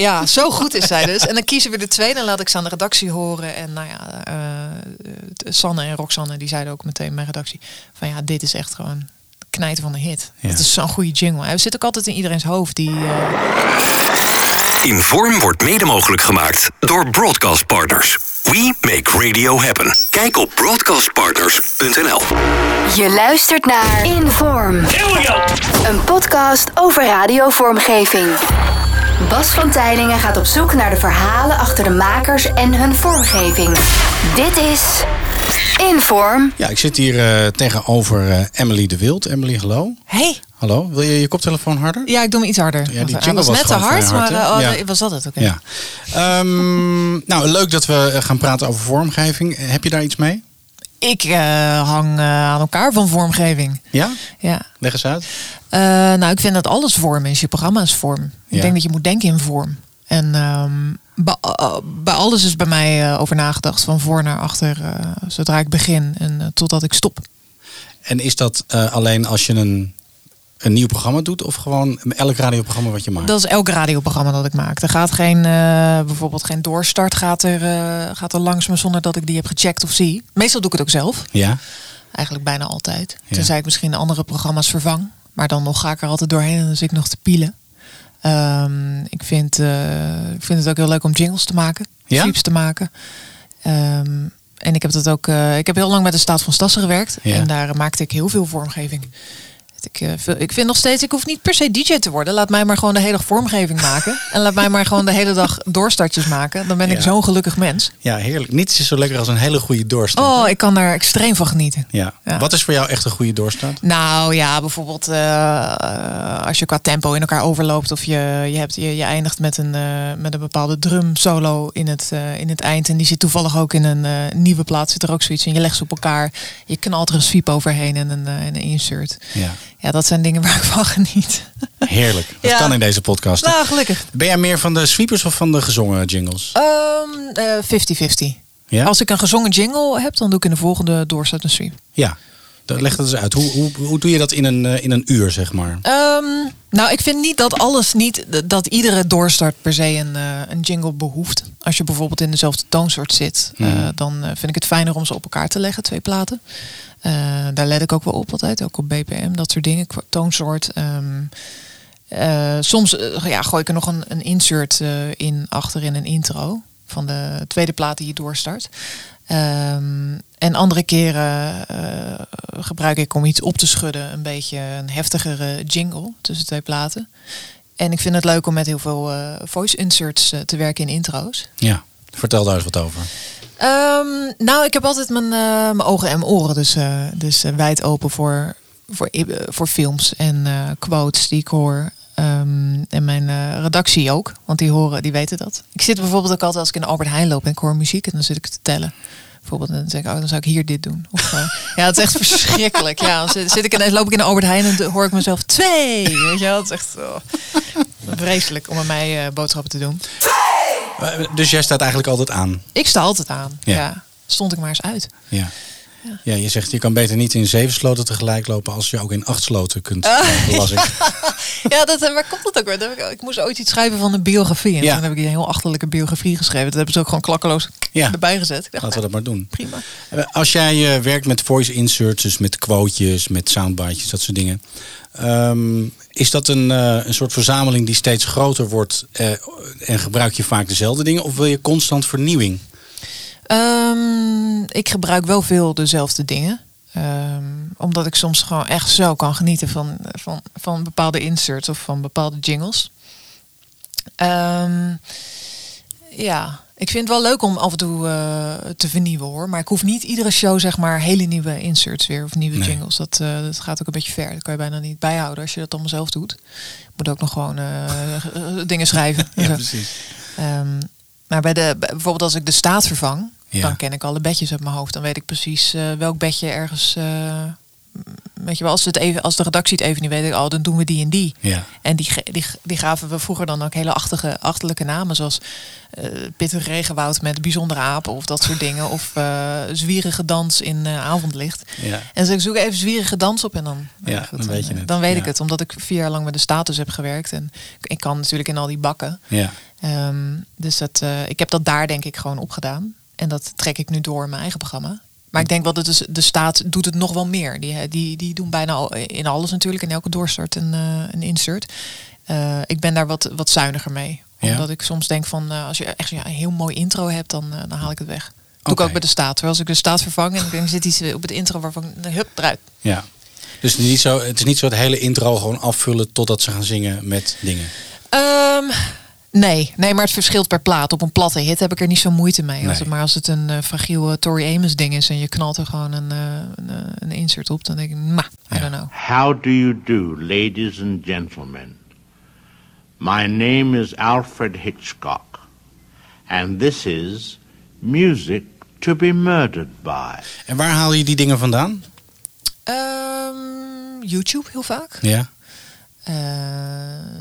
Ja, zo goed is zij dus. En dan kiezen we de tweede en laat ik ze aan de redactie horen. En nou ja, uh, Sanne en Roxanne die zeiden ook meteen mijn redactie van ja, dit is echt gewoon knijten van de hit. Het is zo'n goede jingle. Hij zit ook altijd in iedereen's hoofd. Die, uh... Inform wordt mede mogelijk gemaakt door Broadcast Partners. We make radio happen. Kijk op broadcastpartners.nl. Je luistert naar Inform. Een podcast over radiovormgeving. Bas van Tijlingen gaat op zoek naar de verhalen achter de makers en hun vormgeving. Dit is Inform. Ja, ik zit hier uh, tegenover uh, Emily de Wild. Emily, hallo. Hey. Hallo, wil je je koptelefoon harder? Ja, ik doe hem iets harder. Ja, die Hij was, was net te hard, hard, maar hè? uh, Ja. oh, was dat het? Oké. Ja. Ehm, nou, leuk dat we gaan praten over vormgeving. Heb je daar iets mee? Ik eh, hang eh, aan elkaar van vormgeving. Ja? Ja. Leg eens uit. Eh, nou, ik vind dat alles vorm is. Je programma is vorm. Ik denk dat je moet denken in vorm. En ehm, bij, bij alles is bij mij over nagedacht. Van voor naar achter. zodra ik begin en totdat ik stop. En is dat alleen als je een, een nieuw programma doet of gewoon elk radioprogramma wat je maakt? Dat is elk radioprogramma dat ik maak. Er gaat geen, eh, bijvoorbeeld geen doorstart gaat er, eh, gaat er langs me zonder dat ik die heb gecheckt of zie. Meestal doe ik het ook zelf. Ja? Eigenlijk bijna altijd. Ja. Tenzij ik misschien andere programma's vervang. Maar dan nog ga ik er altijd doorheen en dan zit ik nog te pielen. Ehm, ik, vind, eh, ik vind het ook heel leuk om jingles te maken. Ja? Sweeps te maken. Ehm, en ik heb dat ook. ik heb heel lang met de Staat van Stassen gewerkt. Ja. En daar maakte ik heel veel vormgeving. Ik, eh, ik vind nog steeds, ik hoef niet per se DJ te worden. Laat mij maar gewoon de hele dag vormgeving maken. En laat mij maar gewoon de hele dag doorstartjes maken. Dan ben ik zo'n gelukkig mens. Ja, heerlijk. Niets is zo lekker als een hele goede doorstart. Oh, ik kan daar extreem van genieten. Ja. Ja. Wat is voor jou echt een goede doorstart? Nou ja, bijvoorbeeld eh, als je qua tempo in elkaar overloopt of je, je, hebt, je, je eindigt met een, eh, met een bepaalde drum solo in het, in het eind. En die zit toevallig ook in een nieuwe plaats, zit er ook zoiets in. Je legt ze op elkaar, je knalt er een sweep overheen en een, en een insert. Ja. Ja, dat zijn dingen waar ik van geniet. Heerlijk. Dat Ja. kan in deze podcast. Nou, gelukkig. Ben jij meer van de sweepers of van de gezongen jingles? Ehm, eh, 50-50. Ja? Als ik een gezongen jingle heb, dan doe ik in de volgende doorstart een sweep. Ja. Dan Leg dat eens uit. Hoe, hoe, hoe doe je dat in een, eh, in een uur, zeg maar? Ehm, nou, ik vind niet dat alles niet, dat iedere doorstart per se een, eh, een jingle behoeft. Als je bijvoorbeeld in dezelfde toonsoort zit, eh, Mhm. dan vind ik het fijner om ze op elkaar te leggen, twee platen. Daar let ik ook wel op altijd, ook op BPM, dat soort dingen, toonsoort. Ehm, eh, soms ja, gooi ik er nog een, een insert in achter in een intro van de tweede plaat die je doorstart. Ehm, en andere keren eh, gebruik ik om iets op te schudden een beetje een heftigere jingle tussen twee platen. En ik vind het leuk om met heel veel eh, voice inserts eh, te werken in intro's. Ja. Vertel daar eens wat over. Ehm, nou, ik heb altijd mijn, mijn ogen en mijn oren dus, dus wijd open voor, voor, voor films en quotes die ik hoor. Ehm, en mijn eh, redactie ook, want die horen, die weten dat. Ik zit bijvoorbeeld ook altijd als ik in Albert Heijn loop en ik hoor muziek en dan zit ik te tellen. Bijvoorbeeld, en dan zeg ik, oh, dan zou ik hier dit doen. Of, eh, ja, het is echt verschrikkelijk. Ja, dan zit, ik ineens, loop ik in de Albert Heijn en dan hoor ik mezelf twee. Weet je wel, het is echt oh, vreselijk om aan mij eh, boodschappen te doen. Dus jij staat eigenlijk altijd aan. Ik sta altijd aan. Ja. Ja. Stond ik maar eens uit. Ja. Ja, je zegt je kan beter niet in zeven sloten tegelijk lopen als je ook in acht sloten kunt. Lopen, las ik. Ja, dat, eh, waar komt dat ook weer? Ik, ik moest ooit iets schrijven van een biografie. En Ja. toen heb ik een heel achterlijke biografie geschreven. Dat hebben ze ook gewoon klakkeloos Ja. erbij gezet. Ik dacht, Laten we dat maar doen. prima. Eh, Als jij eh, werkt met voice inserts, dus met quotejes, met soundbites, dat soort dingen. ehm, is dat een, eh, een soort verzameling die steeds groter wordt eh, en gebruik je vaak dezelfde dingen? Of wil je constant vernieuwing? Ehm, ik gebruik wel veel dezelfde dingen. Ehm, omdat ik soms gewoon echt zo kan genieten van, van, van bepaalde inserts of van bepaalde jingles. Ehm, ja, ik vind het wel leuk om af en toe eh, te vernieuwen hoor. Maar ik hoef niet iedere show zeg maar hele nieuwe inserts weer of nieuwe Nee. jingles. Dat, eh, dat gaat ook een beetje ver. Dat kan je bijna niet bijhouden als je dat allemaal zelf doet. Je moet ook nog gewoon eh, dingen schrijven. en zo. precies. Maar bij de, bij- bijvoorbeeld als ik de staat vervang, Ja. dan ken ik alle bedjes uit mijn hoofd. Dan weet ik precies eh, welk bedje ergens. eh, weet je wel, als, het even, als de redactie het even niet weet, oh, dan doen we die en die. Ja. En die, die, die gaven we vroeger dan ook hele achtige, achterlijke namen, zoals eh pittig regenwoud met bijzondere apen of dat soort dingen. Of zwierige dans in avondlicht. Ja. En dus ik zoek even zwierige dans op en dan, Ja, goed, dan weet je het. Dan weet ik het, omdat ik vier jaar lang met de status heb gewerkt. En ik kan natuurlijk in al die bakken. Ja. Ehm, dus dat, ik heb dat daar denk ik gewoon opgedaan. En dat trek ik nu door in mijn eigen programma. Maar ik denk wel dat dus de staat doet het nog wel meer. Die, die, die doen bijna al, in alles natuurlijk, in elke doorstart een, uh, een insert. Uh, ik ben daar wat, wat zuiniger mee. Omdat ik soms denk van als je echt ja, een heel mooi intro hebt, dan, dan haal ik het weg. Doe ik ook bij de staat. Terwijl als ik de staat vervang en dan zit iets op het intro waarvan hup eruit. Ja. Dus niet zo, het is niet zo het hele intro gewoon afvullen totdat ze gaan zingen met dingen. Um, Nee, nee, maar het verschilt per plaat. Op een platte hit heb ik er niet zo moeite mee. Als het, maar als het een uh, fragiel uh, Tori Amos ding is en je knalt er gewoon een, uh, een, een, insert op, dan denk ik, ma, I don't know. How do you do, ladies and gentlemen? My name is Alfred Hitchcock. And this is Music to be Murdered by. En waar haal je die dingen vandaan? Um, YouTube heel vaak. Ja. Uh,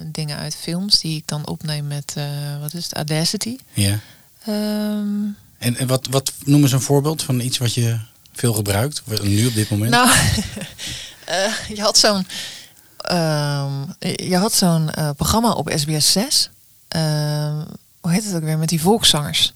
dingen uit films die ik dan opneem met, uh, wat is het, Audacity. Ja. Um, en, en wat, wat noemen ze een voorbeeld van iets wat je veel gebruikt, nu op dit moment? Nou, uh, je had zo'n um, je had zo'n programma op SBS 6. hoe heet het ook weer, met die volkszangers?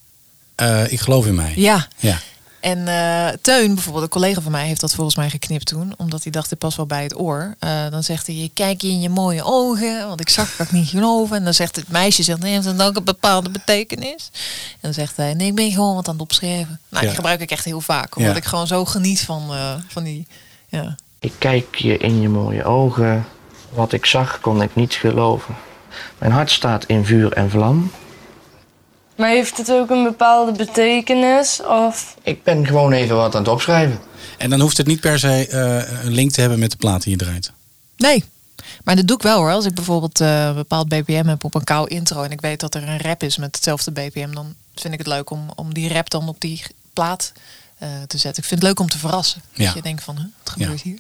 ik geloof in mij. Ja. ja. En uh, Teun, bijvoorbeeld, een collega van mij, heeft dat volgens mij geknipt toen. Omdat hij dacht, dit past wel bij het oor. Uh, dan zegt hij, je kijk je in je mooie ogen. Want ik zag het niet geloven. En dan zegt het meisje, zegt, nee, heeft dat ook een bepaalde betekenis? En dan zegt hij, nee, ik ben gewoon wat aan het opschrijven. Nou, ja. die gebruik ik echt heel vaak. Omdat ja. ik gewoon zo geniet van, uh, van die, ja. Ik kijk je in je mooie ogen. Wat ik zag, kon ik niet geloven. Mijn hart staat in vuur en vlam. Maar heeft het ook een bepaalde betekenis? Of? Ik ben gewoon even wat aan het opschrijven. En dan hoeft het niet per se uh, een link te hebben met de plaat die je draait? Nee. Maar dat doe ik wel hoor. Als ik bijvoorbeeld uh, een bepaald BPM heb op een kou intro... en ik weet dat er een rap is met hetzelfde BPM... dan vind ik het leuk om, om die rap dan op die plaat uh, te zetten. Ik vind het leuk om te verrassen. Ja. Dat je denkt van, huh, wat gebeurt ja. hier?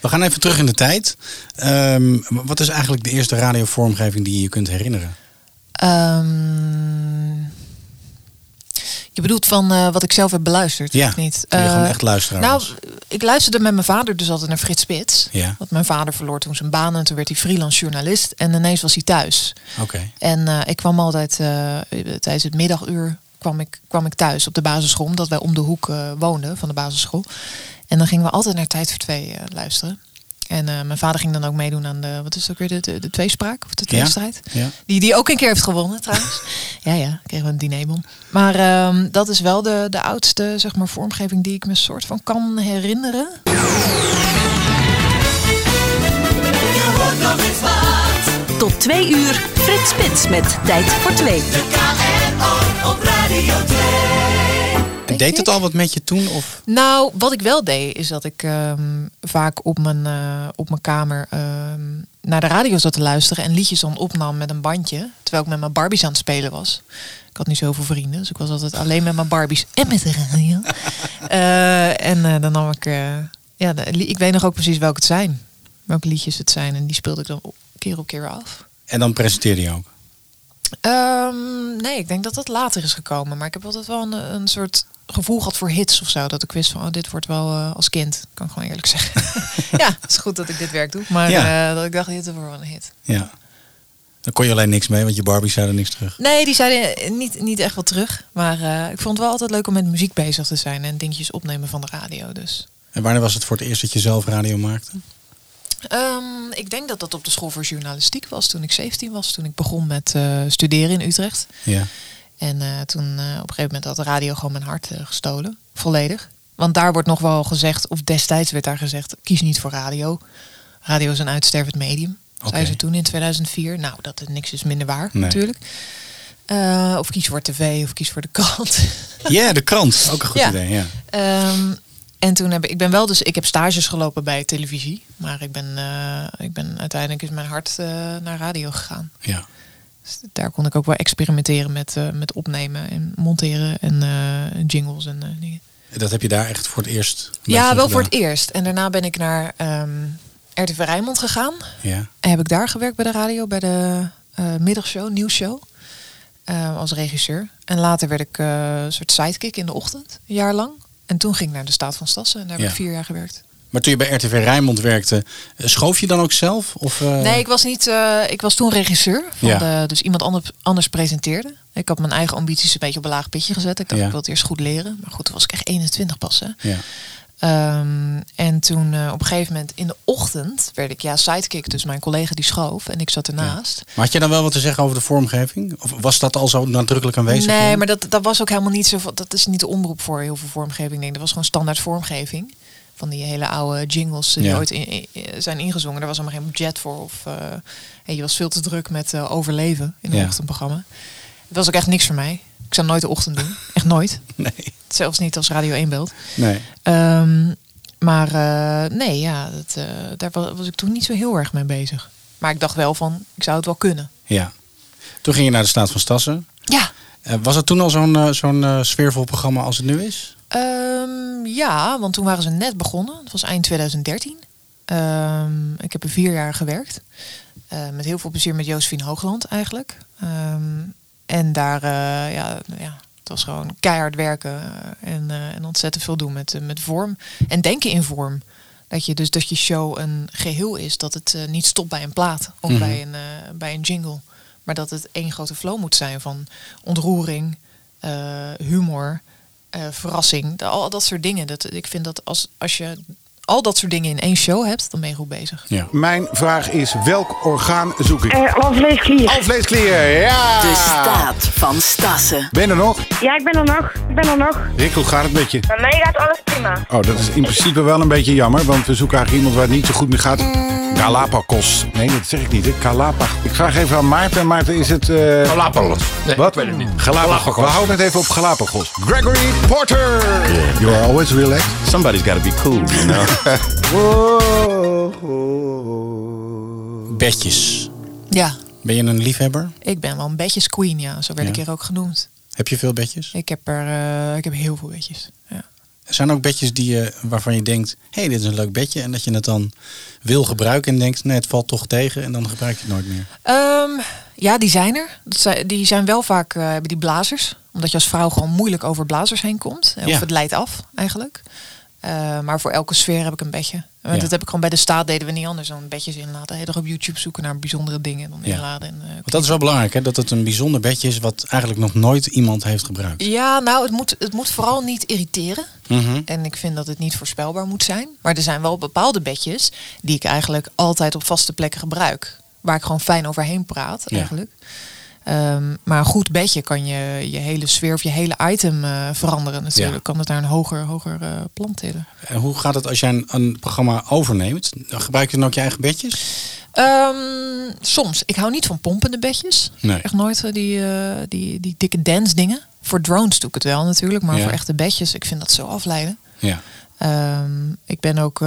We gaan even terug in de tijd. Um, wat is eigenlijk de eerste radiovormgeving die je kunt herinneren? Um, je bedoelt van uh, wat ik zelf heb beluisterd, ja, of niet? Uh, gewoon echt luisteren. Nou, ik luisterde met mijn vader dus altijd naar Frits Spits. Ja. Want mijn vader verloor toen zijn baan en toen werd hij freelance journalist. En ineens was hij thuis. Oké. Okay. En uh, ik kwam altijd tijdens het middaguur kwam ik, kwam ik thuis op de basisschool, omdat wij om de hoek woonden van de basisschool. En dan gingen we altijd naar Tijd voor Twee luisteren. En uh, mijn vader ging dan ook meedoen aan de, wat is het ook weer, de, de, de tweespraak of de tweestrijd. Ja, ja. Die, die ook een keer heeft gewonnen trouwens. ja, ja, kregen we een dinerbom. Maar um, dat is wel de, de oudste, zeg maar, vormgeving die ik me soort van kan herinneren. Tot twee uur, Frits Spits met Tijd voor Twee. De KRO op Radio 2. Deed het al wat met je toen? Of? Nou, wat ik wel deed, is dat ik um, vaak op mijn, uh, op mijn kamer um, naar de radio zat te luisteren en liedjes dan opnam met een bandje. Terwijl ik met mijn Barbies aan het spelen was. Ik had niet zoveel vrienden, dus ik was altijd alleen met mijn Barbies en met de radio. uh, en uh, dan nam ik, ja, de, ik weet nog ook precies welke het zijn. Welke liedjes het zijn. En die speelde ik dan keer op keer af. En dan presenteerde je ook? Um, nee, ik denk dat dat later is gekomen. Maar ik heb altijd wel een, een soort gevoel gehad voor hits of zo. Dat ik wist van, oh, dit wordt wel uh, als kind. Kan ik gewoon eerlijk zeggen. ja, het is goed dat ik dit werk doe. Maar ja. uh, dat ik dacht, dit wordt wel een hit. Ja. Dan kon je alleen niks mee, want je Barbie zei er niks terug. Nee, die zeiden niet, niet echt wat terug. Maar uh, ik vond het wel altijd leuk om met muziek bezig te zijn. En dingetjes opnemen van de radio dus. En wanneer was het voor het eerst dat je zelf radio maakte? Um, ik denk dat dat op de school voor journalistiek was toen ik 17 was. Toen ik begon met studeren in Utrecht. Ja. En uh, toen uh, op een gegeven moment had de radio gewoon mijn hart gestolen. Volledig. Want daar wordt nog wel gezegd, of destijds werd daar gezegd, kies niet voor radio. Radio is een uitstervend medium. Okay. Zei ze toen in 2004. Nou, dat is niks is minder waar nee. natuurlijk. Uh, of kies voor tv of kies voor de krant. Ja, yeah, de krant. Ook een goed ja. idee. Ja. Um, en toen heb ik, ik ben wel dus, ik heb stages gelopen bij televisie. Maar ik ben, uh, ik ben uiteindelijk is mijn hart uh, naar radio gegaan. Ja. Dus daar kon ik ook wel experimenteren met, uh, met opnemen en monteren en jingles en dingen. Dat heb je daar echt voor het eerst? Ja, wel gedaan. voor het eerst. En daarna ben ik naar um, RTV Rijnmond gegaan. Ja. En heb ik daar gewerkt bij de radio, bij de middagshow, nieuwsshow. als regisseur. En later werd ik een soort sidekick in de ochtend, een jaar lang. En toen ging ik naar de staat van Stassen en daar heb Ja. ik vier jaar gewerkt. Maar toen je bij RTV Rijnmond werkte, eh, schoof je dan ook zelf? Of, eh, Nee, ik was niet. eh, ik was toen regisseur. Van Ja. de, dus iemand anders, anders presenteerde. Ik had mijn eigen ambities een beetje op een laag pitje gezet. Ik dacht, Ja. ik wil het eerst goed leren. Maar goed, toen was ik echt 21 pas. Hè. Ja. Ehm, en toen op een gegeven moment in de ochtend werd ik ja sidekick. Dus mijn collega die schoof en ik zat ernaast. Maar had je dan wel wat te zeggen over de vormgeving? Of was dat al zo nadrukkelijk aanwezig? Nee, maar dat, dat was ook helemaal niet zo. Dat is niet de omroep voor heel veel vormgeving. Denk, dat was gewoon standaard vormgeving. Van die hele oude jingles die Ja. ooit in, in- zijn ingezongen. Daar was allemaal geen budget voor. Of eh, en je was veel te druk met eh, overleven in een Ja. ochtendprogramma. Het was ook echt niks voor mij. Ik zou nooit de ochtend doen. Echt nooit. Nee. Zelfs niet als Radio 1 belt. Nee. Ehm, maar eh, nee, ja, dat, daar wa- was ik toen niet zo heel erg mee bezig. Maar ik dacht wel van, ik zou het wel kunnen. Ja. Toen ging je naar de Staat van Stassen. Ja. Was het toen al zo'n zo'n sfeervol programma als het nu is? Ehm, ja, want toen waren ze net begonnen. Het was eind 2013. Ehm, ik heb er vier jaar gewerkt. Eh, met heel veel plezier met Josephine Hoogland eigenlijk. Ehm, en daar, eh, ja, ja, het was gewoon keihard werken eh, en, en ontzettend veel doen met, met vorm. En denken in vorm. Dat je dus dat je show een geheel is. Dat het niet stopt bij een plaat of Mhm. bij, een, bij een jingle. Maar dat het één grote flow moet zijn van ontroering, humor, eh, verrassing. De- al dat soort dingen. Dat, ik vind dat als, als je al dat soort dingen in één show hebt, dan ben je goed bezig. Ja. Mijn vraag is, welk orgaan zoek ik? Uh, alvleesklier. Alvleesklier, ja! De staat van Stassen. Ben je er nog? Ja, ik ben er nog. Ik ben er nog. Rick, hoe gaat het met je? Bij mij gaat alles prima. Oh, dat is in principe wel een beetje jammer, want we zoeken eigenlijk iemand waar het niet zo goed mee gaat. Galapagos. Nee, dat zeg ik niet. Hè. Galapagos. Ik vraag even aan Maarten. Maarten, is het... eh Galapagos. Nee, Wat? ik weet het niet. Galapagos. Galapagos. We houden het even op Galapagos. Gregory Porter. You are always relaxed. Somebody's got to be cool, you know. Bedjes. Ja, Ben je een liefhebber? ik ben wel een bedjes queen, ja. Zo werd Ja. ik hier ook genoemd. Heb je veel bedjes? Ik heb er eh, ik heb heel veel bedjes. Ja. Zijn ook bedjes die je, waarvan je denkt, hé, hey, dit is een leuk bedje. En dat je het dan wil gebruiken en denkt, nee, het valt toch tegen. En dan gebruik je het nooit meer. Ehm, ja, die zijn er. Dat zijn, die zijn wel vaak, eh, hebben die blazers. Omdat je als vrouw gewoon moeilijk over blazers heen komt. Of Ja. het leidt af, eigenlijk. Eh, maar voor elke sfeer heb ik een bedje. Want Ja. Dat heb ik gewoon bij de staat deden we niet anders dan bedjes inladen. Heel erg op YouTube zoeken naar bijzondere dingen en dan Ja. inladen. En, eh, Want dat is wel belangrijk, hè? dat het een bijzonder bedje is wat eigenlijk nog nooit iemand heeft gebruikt. Ja, nou, het moet, het moet vooral niet irriteren. Mhm. En ik vind dat het niet voorspelbaar moet zijn. Maar er zijn wel bepaalde bedjes die ik eigenlijk altijd op vaste plekken gebruik. Waar ik gewoon fijn overheen praat, Ja. eigenlijk. Ehm, maar een goed bedje kan je je hele sfeer of je hele item eh, veranderen natuurlijk. Ja. Kan het naar een hoger, hoger eh, plan tillen. En hoe gaat het als jij een, een programma overneemt? Gebruik je dan ook je eigen bedjes? Ehm, soms. Ik hou niet van pompende bedjes. Nee. Echt nooit eh, die, die, die dikke dance dingen. Voor drones doe ik het wel natuurlijk. Maar Ja. voor echte bedjes, ik vind dat zo afleiden. Ja. Ehm, ik ben ook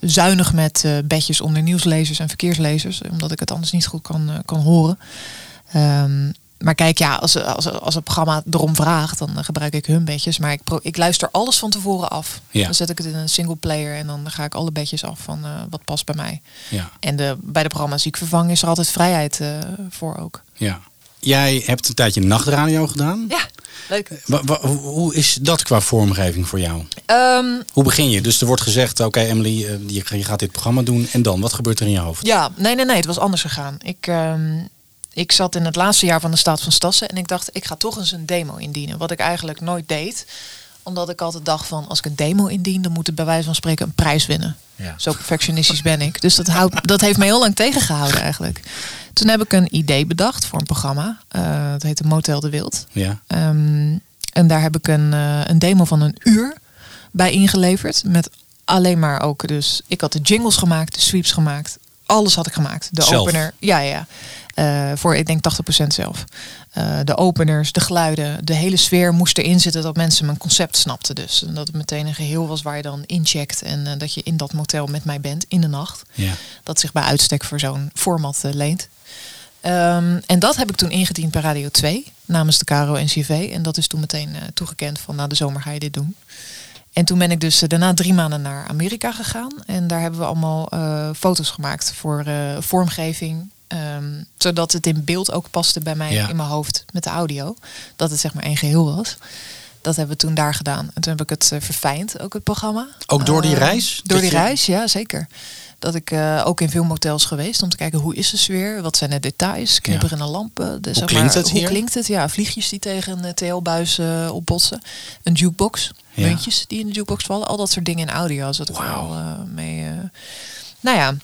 zuinig met bedjes onder nieuwslezers en verkeerslezers, omdat ik het anders niet goed kan, kan horen. Ehm, maar kijk, ja, als, als, als het programma erom vraagt, dan gebruik ik hun bedjes. Maar ik, pro- ik luister alles van tevoren af. Ja. Dan zet ik het in een single player en dan ga ik alle bedjes af van eh, wat past bij mij. Ja. En de, bij de programma's die ik vervang is er altijd vrijheid eh, voor ook. ja. Jij hebt een tijdje nachtradio gedaan. Ja, leuk. Hoe- is dat qua vormgeving voor jou? Ehm, Hoe begin je? Dus er wordt gezegd, oké Emily, eh, je, je gaat dit programma doen. En dan, wat gebeurt er in je hoofd? Ja, nee, nee, nee, het was anders gegaan. Ik, ehm, ik zat in het laatste jaar van de staat van Stassen en ik dacht, ik ga toch eens een demo indienen. Wat ik eigenlijk nooit deed, omdat ik altijd dacht van, als ik een demo indien, dan moet het bij wijze van spreken een prijs winnen. Ja. Zo perfectionistisch ben ik. Dus dat, houdt, dat heeft mij heel lang tegengehouden eigenlijk. Toen heb ik een idee bedacht voor een programma. Eh het heette Motel de Wild. Ja. Ehm, en daar heb ik een, eh, een demo van een uur bij ingeleverd. Met alleen maar ook dus... Ik had de jingles gemaakt, de sweeps gemaakt. Alles had ik gemaakt. De Zelf? opener. Ja, ja. Eh, voor ik denk 80% zelf. Eh, de openers, de geluiden, de hele sfeer moest erin zitten dat mensen mijn concept snapten. Dus en dat het meteen een geheel was waar je dan incheckt. En eh, dat je in dat motel met mij bent in de nacht. Ja. Dat zich bij uitstek voor zo'n format leent. Ehm, en dat heb ik toen ingediend bij Radio 2 namens de KRO NCV. En dat is toen meteen toegekend van na de zomer ga je dit doen. En toen ben ik dus eh, daarna drie maanden naar Amerika gegaan. En daar hebben we allemaal eh, foto's gemaakt voor eh, vormgeving. ehm, zodat het in beeld ook paste bij mij Ja. in mijn hoofd met de audio. Dat het zeg maar één geheel was. Dat hebben we toen daar gedaan. En toen heb ik het verfijnd, ook het programma. Ook door die Eh, reis? Door die je- reis, ja, zeker. Dat ik ook in veel motels geweest om te kijken hoe is de sfeer, wat zijn de details, knipperende lampen. De, Hoe zeg klinkt maar, het hoe hier? klinkt het? Ja, vliegjes die tegen een TL-buis opbotsen. Een jukebox, Ja. muntjes die in de jukebox vallen. Al dat soort dingen in audio zat ik vooral eh, mee. eh. nou ja,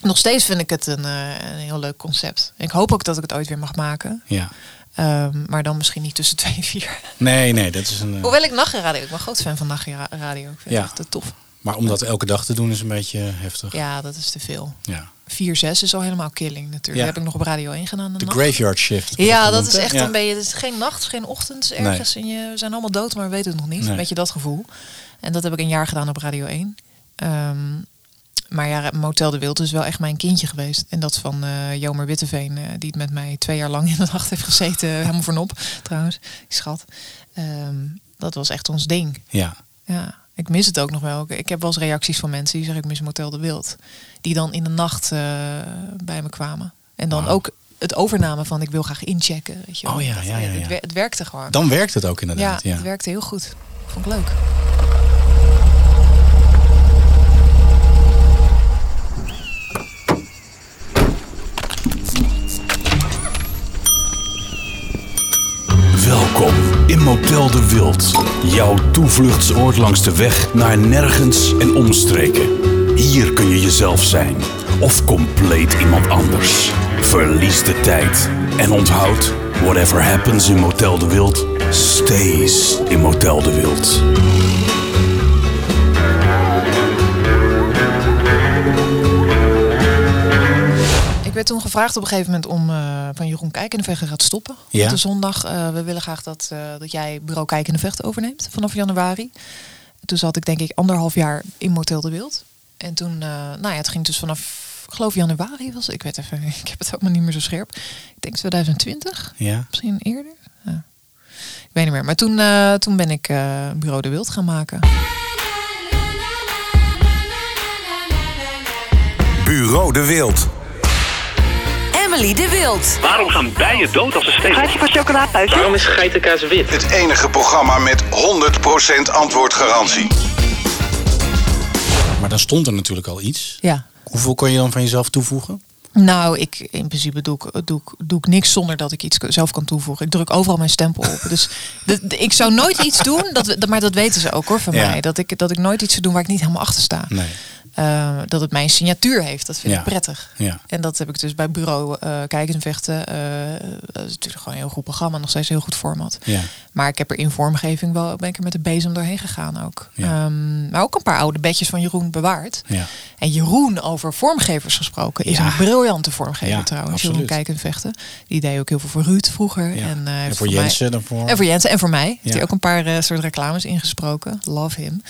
nog steeds vind ik het een, eh, een heel leuk concept. Ik hoop ook dat ik het ooit weer mag maken. Ja. Ehm, maar dan misschien niet tussen twee en vier. Nee, nee, dat is een... Hoewel ik nachtradio, ik ben groot fan van nachtradio. Ik vind Ja. het echt tof. Maar om dat elke dag te doen is een beetje heftig. Ja, dat is te veel. Ja. 4, 6 is al helemaal killing natuurlijk. Ja. Dat heb ik nog op Radio 1 gedaan. De graveyard shift. Ja, dat is echt Ja. een beetje. Het is geen nacht, geen ochtend. Ergens en je we zijn allemaal dood, maar we weten het nog niet. Nee. Een beetje dat gevoel. En dat heb ik een jaar gedaan op Radio 1. Ehm, maar ja, Motel de Wild is wel echt mijn kindje geweest. En dat van eh Jomer Witteveen, eh, die het met mij twee jaar lang in de nacht heeft gezeten. helemaal voornop, trouwens. Die schat. Ehm, dat was echt ons ding. Ja. Ja, ik mis het ook nog wel. Ik- heb wel eens reacties van mensen die zeggen ik mis Motel de Wild. Die dan in de nacht eh, bij me kwamen. En dan ook het overname van ik wil graag inchecken. Weet je wel. Oh ja, ja, ja, Het, ja. het werkte gewoon. Dan werkt het ook ja, inderdaad. Ja, het werkte heel goed. Vond ik leuk. In Motel de Wild. Jouw toevluchtsoord langs de weg naar nergens en omstreken. Hier kun je jezelf zijn. Of compleet iemand anders. Verlies de tijd. En onthoud, whatever happens in Motel de Wild, stays in Motel de Wild. Werd toen gevraagd op een gegeven moment om eh, van Jeroen Kijk in de Vechten gaat stoppen. Ja. Op de zondag. eh, we willen graag dat, eh, dat jij bureau Kijk in de Vechten overneemt vanaf januari. Toen zat ik denk ik anderhalf jaar in Motel de Wild. En toen, eh, nou ja, het ging dus vanaf, ik geloof januari was het. Ik weet even, ik heb het ook maar niet meer zo scherp. Ik denk 2020, Ja. misschien eerder. Ja. Ik weet niet meer. Maar toen, eh, toen ben ik eh, bureau de Wild gaan maken. Bureau de Wild. Emily de Wild. Waarom gaan bijen dood als ze. Gaatje van chocoladehuis. Waarom is geitenkaas wit? Het enige programma met 100% antwoordgarantie. Maar dan stond er natuurlijk al iets. Ja. Hoeveel kon je dan van jezelf toevoegen? Nou, ik, in principe doe ik, doe, ik, doe ik niks zonder dat ik iets zelf kan toevoegen. Ik druk overal mijn stempel op. Dus de, de- ik zou nooit iets doen, dat, maar dat weten ze ook hoor van Ja. mij. Dat ik, dat ik nooit iets zou doen waar ik niet helemaal achter sta. Nee. Eh, dat het mijn signatuur heeft, dat vind Ja. ik prettig. Ja. En dat heb ik dus bij bureau Kijken en Vechten. eh, dat is natuurlijk gewoon een heel goed programma, nog steeds een heel goed format. Ja. Maar ik heb er in vormgeving wel, ben ik er met de bezem doorheen gegaan ook. Ehm, maar ook een paar oude bedjes van Jeroen bewaard. Ja. En Jeroen over vormgevers gesproken is een briljante vormgever trouwens. absoluut. Jeroen Kijken en Vechten. Die deed ook heel veel voor Ruud vroeger. En, eh, En voor mij- Jensen daarvoor. En voor Jensen en voor mij. Heeft hij ook een paar soort reclames ingesproken. Love him.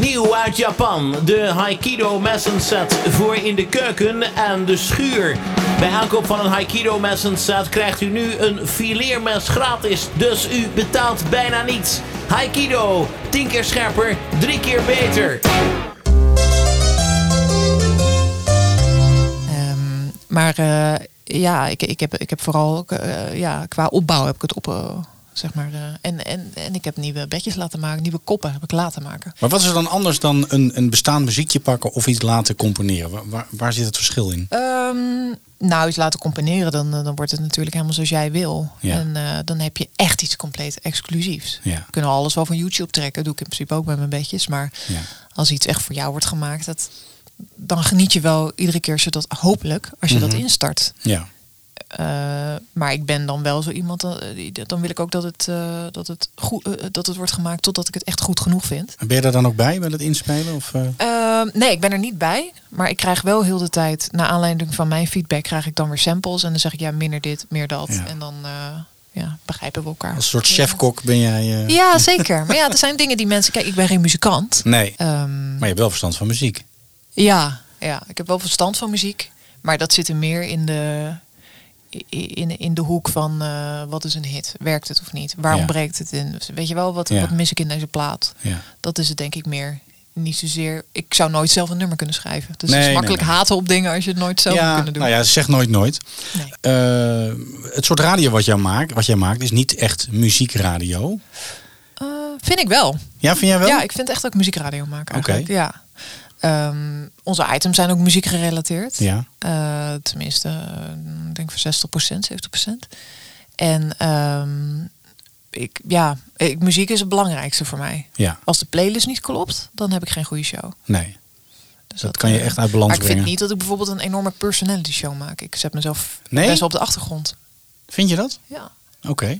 Nieuw uit Japan, de Haikido messenset voor in de keuken en de schuur. Bij aankoop van een Haikido messenset krijgt u nu een fileermes gratis, dus u betaalt bijna niets. Haikido, 10 keer scherper, 3 keer beter. Ehm, maar eh, ja, ik, ik, heb, ik heb vooral eh, ja, qua opbouw heb ik het op. eh, zeg maar, eh, en, en, en ik heb nieuwe bedjes laten maken, nieuwe koppen heb ik laten maken. Maar wat is er dan anders dan een, een bestaand muziekje pakken of iets laten componeren? Waar, waar, waar zit het verschil in? Ehm, nou, iets laten componeren, dan, eh, dan wordt het natuurlijk helemaal zoals jij wil. Ja. En eh, dan heb je echt iets compleet exclusiefs. Ja. We kunnen alles wel van YouTube trekken, doe ik in principe ook met mijn bedjes. Maar Ja. als iets echt voor jou wordt gemaakt, dat, dan geniet je wel iedere keer als je dat hopelijk, als je dat Mhm. instart. Ja. Eh, maar ik ben dan wel zo iemand, eh, dan wil ik ook dat het, eh, dat, het goed, dat het wordt gemaakt totdat ik het echt goed genoeg vind. En Ben je daar dan ook bij, bij het inspelen? Of, eh? Ehm, nee, ik ben er niet bij. Maar ik krijg wel heel de tijd, naar aanleiding van mijn feedback, krijg ik dan weer samples. En dan zeg ik ja, minder dit, meer dat. Ja. En dan ja, begrijpen we elkaar. Als een soort chefkok ben jij... Ja, zeker. Maar ja, er zijn dingen die mensen. Kijk, ik ben geen muzikant. Nee, Ehm, maar je hebt wel verstand van muziek. ja, ja, ik heb wel verstand van muziek. Maar dat zit er meer in de, in, in de hoek van eh, wat is een hit? Werkt het of niet? Waarom Ja. breekt het in? Dus weet je wel, wat, Ja. wat mis ik in deze plaat? Ja. Dat is het denk ik meer. niet zozeer. Ik zou nooit zelf een nummer kunnen schrijven. Dus het is makkelijk nee. haten op dingen als je het nooit zelf moet kunnen doen. Nou ja, zeg nooit nooit. Eh, het soort radio wat, jou maakt, wat jij maakt is niet echt muziekradio. Eh, vind ik wel. Ja, vind jij wel? Ja, ik vind echt ik muziekradio eigenlijk. Oké. Ja. Ehm, onze items zijn ook muziek gerelateerd. Ja. Eh, tenminste, eh, ik denk voor 60%, 70%. En ehm, ik, ja, ik, muziek is het belangrijkste voor mij. Ja. Als de playlist niet klopt, dan heb ik geen goede show. Nee. dat, kan je echt uit balans maar ik brengen. vind niet dat ik bijvoorbeeld een enorme personality show maak. Ik zet mezelf Nee? best wel op de achtergrond. Vind je dat? Ja. Oké.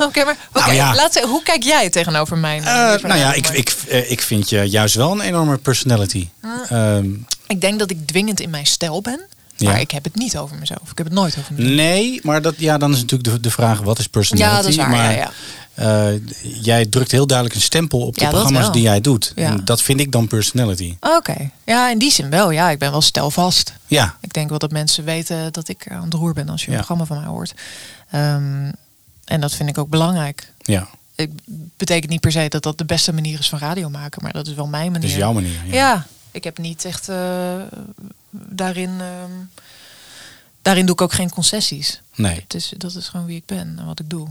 Oké, maar oké, Nou ja. laat hoe kijk jij tegenover mijn? Eh, mijn nou ja, ik, ik, eh, ik vind je juist wel een enorme personality. Ah. Ehm, Ik denk dat ik dwingend in mijn stijl ben. Ja. Maar ik heb het niet over mezelf. Ik heb het nooit over mezelf. nee, maar dat, ja, dan is natuurlijk de, de vraag, wat is personality? Ja, dat is waar, Maar, ja, eh, jij drukt heel duidelijk een stempel op de Ja, programma's die jij doet. Ja. En dat vind ik dan personality. Oké. Ja, in die zin wel. Ja, ik ben wel stelvast. Ja. Ik denk wel dat mensen weten dat ik aan het roer ben als je een programma van mij hoort. Ehm, en dat vind ik ook belangrijk. Ja. Ik betekent niet per se dat dat de beste manier is van radio maken, maar dat is wel mijn manier. Dat is jouw manier, ja. Ja, ik heb niet echt eh, daarin. ehm, daarin doe ik ook geen concessies. Nee. Het is, dat is gewoon wie ik ben en wat ik doe.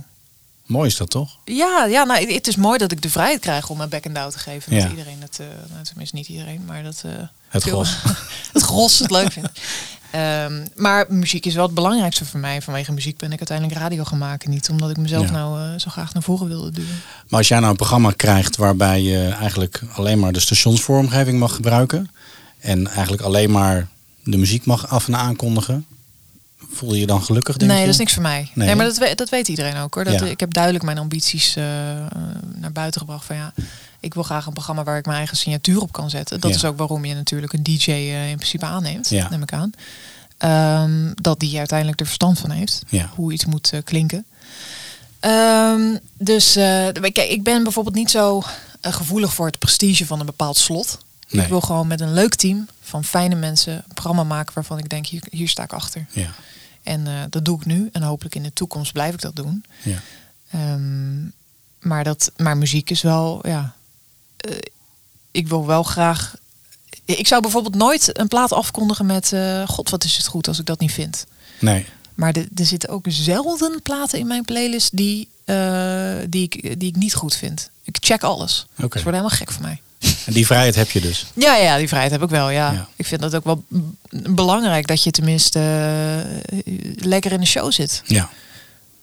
Mooi is dat toch? Ja, ja nou, het is mooi dat ik de vrijheid krijg om mijn back and down te geven. Ja. Dat iedereen het, eh, nou, tenminste niet iedereen, maar dat eh, Het gros. het gros het leuk vindt. Ehm, maar muziek is wel het belangrijkste voor mij. Vanwege muziek ben ik uiteindelijk radio gaan maken. Niet omdat ik mezelf Ja. nou eh, zo graag naar voren wilde duwen. Maar als jij nou een programma krijgt waarbij je eigenlijk alleen maar de stationsvormgeving mag gebruiken. En eigenlijk alleen maar de muziek mag af en aankondigen. Voel je je dan gelukkig? Denk nee, je? dat is niks voor mij. Nee, Nee. maar dat, weet- dat weet iedereen ook hoor. Dat, Ja. Ik heb duidelijk mijn ambities eh, naar buiten gebracht. Van ja, ik wil graag een programma waar ik mijn eigen signatuur op kan zetten. Dat Ja. is ook waarom je natuurlijk een DJ eh, in principe aanneemt, Ja. neem ik aan. Ehm, dat die uiteindelijk er verstand van heeft. Ja. Hoe iets moet eh, klinken. Ehm, dus eh, kijk, ik ben bijvoorbeeld niet zo gevoelig voor het prestige van een bepaald slot. Nee. Ik wil gewoon met een leuk team van fijne mensen een programma maken waarvan ik denk, hier, hier sta ik achter. Ja. En dat doe ik nu. En hopelijk in de toekomst blijf ik dat doen. Ja. Ehm, maar, dat, maar muziek is wel, ja. Eh, ik wil wel graag. Ik zou bijvoorbeeld nooit een plaat afkondigen met. eh, God, wat is het goed als ik dat niet vind. Nee. Maar de- er zitten ook zelden platen in mijn playlist die, eh, die, ik, die ik niet goed vind. Ik check alles. Oké. Ze worden helemaal gek van mij. En die vrijheid heb je dus. Ja, ja, die vrijheid heb ik wel. Ja. Ja. Ik vind dat ook wel belangrijk dat je tenminste lekker in de show zit. Ja.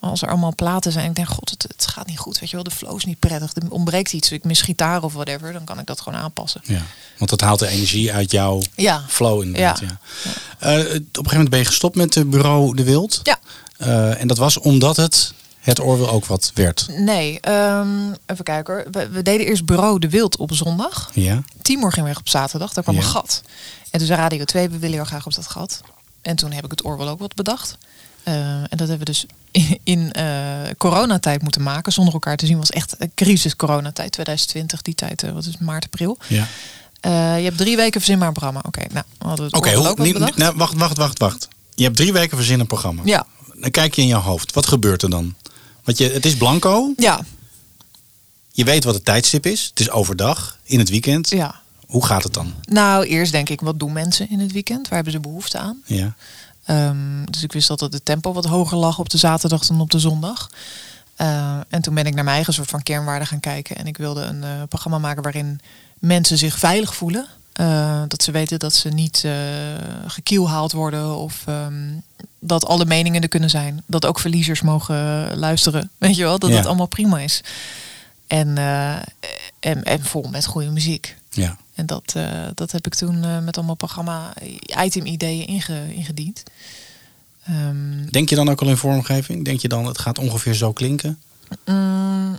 Als er allemaal platen zijn, ik denk, god, het, het gaat niet goed. Weet je wel, de flow is niet prettig. Er ontbreekt iets. Ik mis gitaar of whatever. Dan kan ik dat gewoon aanpassen. ja. Want dat haalt de energie uit jouw Ja. flow inderdaad. Ja. Ja. Eh, op een gegeven moment ben je gestopt met het bureau De Wild. Ja. Eh, en dat was omdat het het oorweel ook wat werd. Nee, ehm, even kijken hoor. We, we deden eerst Bureau de Wild op zondag. Ja. Timor ging weg op zaterdag. Daar kwam Ja. een gat. En toen zei Radio 2, we willen heel graag op dat gat. En toen heb ik het oorwel ook wat bedacht. Eh, en dat hebben we dus in, eh, coronatijd moeten maken. Zonder elkaar te zien. was echt een crisis coronatijd. 2020, die tijd. eh, wat is maart, april. Ja. Eh, je hebt drie weken verzinbaar programma. Oké, nou, hadden we het Oké, oorwel hoe- nou, wacht, wacht, wacht, wacht. Je hebt drie weken verzinnen een programma. Ja. Dan kijk je in je hoofd. Wat gebeurt er dan? Want je, het is blanco. Ja, Je weet wat het tijdstip is. Het is overdag, in het weekend. ja. Hoe gaat het dan? Nou, eerst denk ik, wat doen mensen in het weekend? Waar hebben ze behoefte aan? Ja. Ehm, dus ik wist dat het tempo wat hoger lag op de zaterdag dan op de zondag. Eh, en toen ben ik naar mijn eigen soort van kernwaarden gaan kijken. En ik wilde een eh, programma maken waarin mensen zich veilig voelen. Eh, dat ze weten dat ze niet eh gekielhaald worden. Of ehm, dat alle meningen er kunnen zijn. Dat ook verliezers mogen luisteren. Weet je wel, dat Ja. het allemaal prima is. En, en, en vol met goede muziek. Ja. En dat, eh, dat heb ik toen eh, met allemaal programma item ideeën inge, ingediend. Ehm, Denk je dan ook al in vormgeving? Denk je dan het gaat ongeveer zo klinken? mm,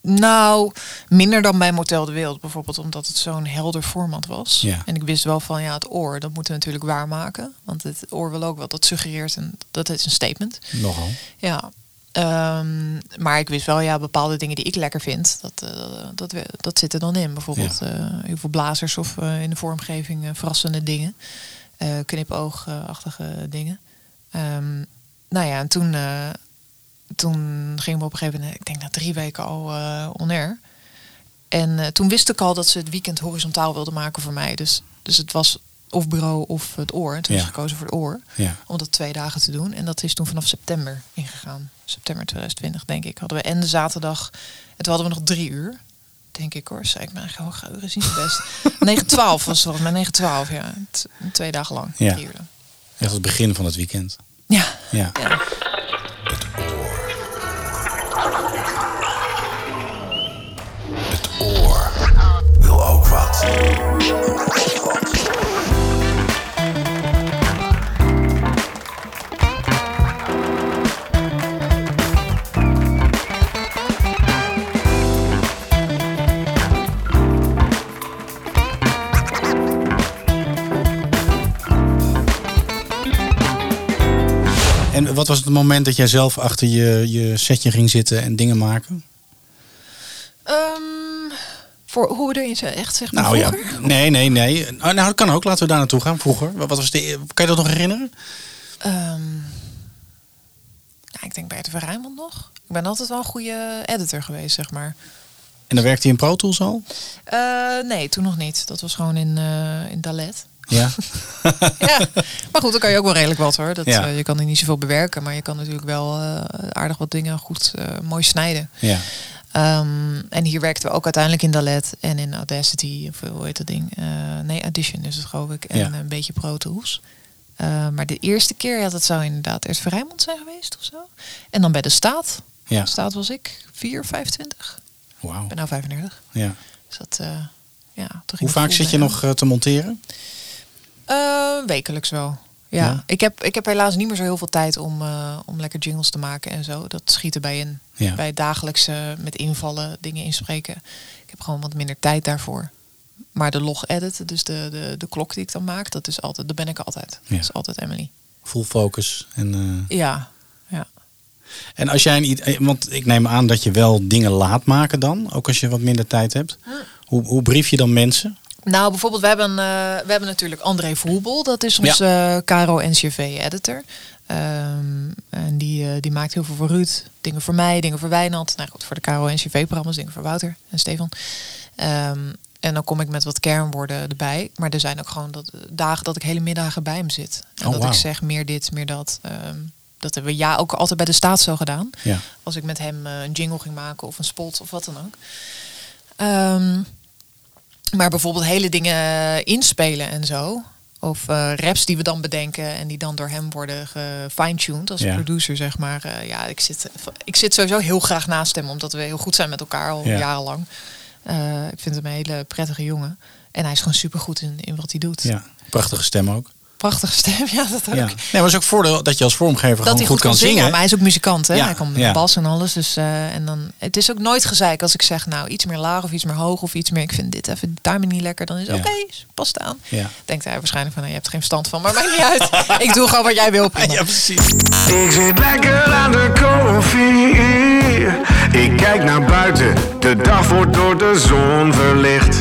nou, minder dan bij Motel de Wereld bijvoorbeeld, omdat het zo'n helder format was. Ja. En ik wist wel van ja, het oor, dat moeten we natuurlijk waarmaken. Want het oor wil ook wel, dat suggereert en dat is een statement. Nogal. Ja. Ehm, maar ik wist wel, ja, bepaalde dingen die ik lekker vind, dat, eh, dat, dat zit er dan in. Bijvoorbeeld eh, heel veel blazers of eh, in de vormgeving verrassende dingen. knipoogachtige dingen. Ehm, nou ja, en toen, toen gingen we op een gegeven moment, ik denk na drie weken al on air. En toen wist ik al dat ze het weekend horizontaal wilden maken voor mij. Dus, dus het was of bureau of het oor. En toen Ja. is gekozen voor het oor. Ja. Om dat twee dagen te doen. En dat is toen vanaf september ingegaan. September 2020, denk ik. Hadden we en de zaterdag. En toen hadden we nog drie uur. Denk ik hoor. Zei ik mijn eigen hooggeheugen zien best. 9-12 was het volgens mij. 9-12, ja. Twee dagen lang. Ja. Drie uur dan. Echt het begin van het weekend. Ja. Ja. Wat was het moment dat jij zelf achter je, je setje ging zitten en dingen maken? Ehm, voor hoe bedoel je het echt zeg maar Nou ja, nee, nee, nee. Oh, nou, dat kan ook. Laten we daar naartoe gaan. Vroeger. Wat was de, kan je dat nog herinneren? Ehm, ik denk Bert van Rijnmond nog. Ik ben altijd wel een goede editor geweest, zeg maar. En dan werkte hij in Pro Tools al? Eh, nee, toen nog niet. Dat was gewoon in, eh in Dalet. Ja. ja. Maar goed, dan kan je ook wel redelijk wat hoor. Dat, Ja. eh, je kan er niet zoveel bewerken, maar je kan natuurlijk wel eh, aardig wat dingen goed eh, mooi snijden. Ja. Ehm, en hier werkten we ook uiteindelijk in Dalet en in Audacity, of hoe heet dat ding? Nee, Audition is het geloof ik. En Ja. een beetje Pro Tools. Maar de eerste keer, ja, dat zou inderdaad eerst Rijnmond zijn geweest of zo. En dan bij de Staat. Ja. De Staat was ik 4, 25. Wauw. Ik ben nou 35. Ja. Dus dat, ja, Hoe vaak zit je nog te monteren? Eh, wekelijks wel. Ja. Ja. Ik, heb, ik heb helaas niet meer zo heel veel tijd om, eh, om lekker jingles te maken en zo. Dat schiet erbij in. Ja. Bij dagelijkse met invallen, dingen inspreken. Ik heb gewoon wat minder tijd daarvoor. Maar de log edit, dus de, de, de klok die ik dan maak, dat is altijd, dat ben ik altijd. Ja. Dat is altijd Emily. Full focus. En, eh, Ja, ja. en als jij een want ik neem aan dat je wel dingen laat maken dan, ook als je wat minder tijd hebt. Hoe, hoe brief je dan mensen? Nou, bijvoorbeeld, we hebben, eh, we hebben natuurlijk André Voelbol. Dat is onze eh Caro NCV-editor. Ehm, en die, eh, die maakt heel veel voor Ruud. Dingen voor mij, dingen voor Wijnand. Nou goed, voor de Caro NCV-programma's. Dingen voor Wouter en Stefan. Ehm, en dan kom ik met wat kernwoorden erbij. Maar er zijn ook gewoon dat, dagen dat ik hele middagen bij hem zit. En Oh, dat ik zeg meer dit, meer dat. Ehm, dat hebben we ja ook altijd bij de staat zo gedaan. Ja. Als ik met hem eh, een jingle ging maken of een spot of wat dan ook. Maar bijvoorbeeld hele dingen inspelen en zo. Of eh, raps die we dan bedenken en die dan door hem worden gefine-tuned als Ja. producer, zeg maar. Eh, ja, ik zit, ik zit sowieso heel graag naast hem, omdat we heel goed zijn met elkaar al Ja. jarenlang. Eh, ik vind hem een hele prettige jongen. En hij is gewoon supergoed in, in wat hij doet. Ja. Prachtige stem ook. Prachtige stem, ja, dat ook. Ja. Nee, maar het is ook voordeel dat je als vormgever Dat gewoon goed kan zingen. Maar hij is ook muzikant, hè? Ja, Hij kan met ja. bas en alles. Dus, eh, en dan, het is ook nooit gezeik als ik zeg, nou, iets meer laag of iets meer hoog of iets meer. Ik vind dit even de timing niet lekker. Dan is het Ja. oké, past aan. Ja. Denkt hij waarschijnlijk van, nou, je hebt er geen verstand van, maar maakt niet uit. ik doe gewoon wat jij wil. prima. Ja, precies. Ik zit lekker aan de koffie. Ik kijk naar buiten, de dag wordt door de zon verlicht.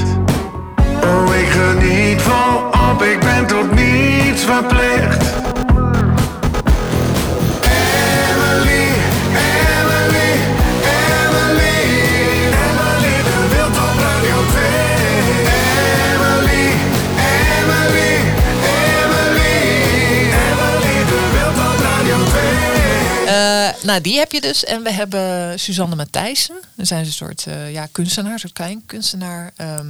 Oh, ik geniet volop, ik ben tot niets verplicht. Emily, Emily, Emily. Emily de Wild op Radio 2. Emily, Emily, Emily. Emily de Wild op Radio 2. Eh, nou, die heb je dus. En we hebben Suzanne Matthijssen. Dan zijn ze een soort eh, ja, kunstenaar, soort klein kunstenaar. Ehm,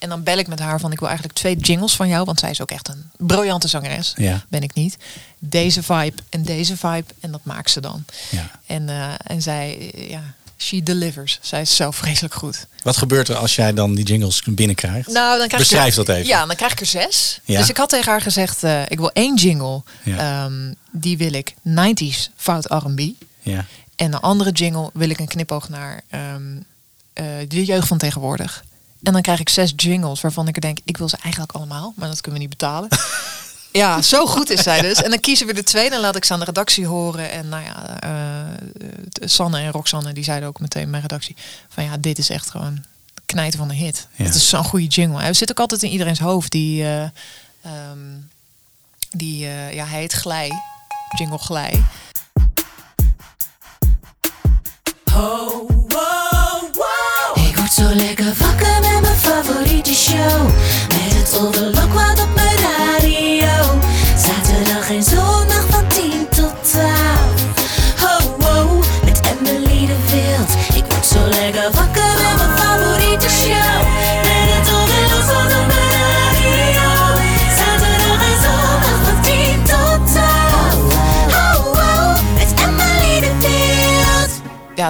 en dan bel ik met haar van, ik wil eigenlijk twee jingles van jou. Want zij is ook echt een briljante zangeres. Ja. Ben ik niet. Deze vibe en deze vibe. En dat maakt ze dan. Ja. En, eh, en zij, eh, ja, she delivers. Zij is zo vreselijk goed. Wat gebeurt er als jij dan die jingles binnenkrijgt? Nou, dan krijg Beschrijf ik, dat even. Ja, dan krijg ik er zes. Ja. Dus ik had tegen haar gezegd, eh, ik wil één jingle. Ja. Ehm, die wil ik 90s fout R&B. Ja. En de andere jingle wil ik een knipoog naar ehm, eh, de jeugd van tegenwoordig. En dan krijg ik zes jingles waarvan ik er denk, ik wil ze eigenlijk allemaal, maar dat kunnen we niet betalen. ja, zo goed is zij dus. En dan kiezen we de twee, dan laat ik ze aan de redactie horen. En nou ja, eh, Sanne en Roxanne, die zeiden ook meteen mijn redactie, van ja, dit is echt gewoon knijten van de hit. Ja. Het is zo'n goede jingle. Hij zit ook altijd in iedereen's hoofd. Die, eh, ehm, die eh, ja, hij heet Glij. Jingle Glij. Ik word zo lekker Let's it what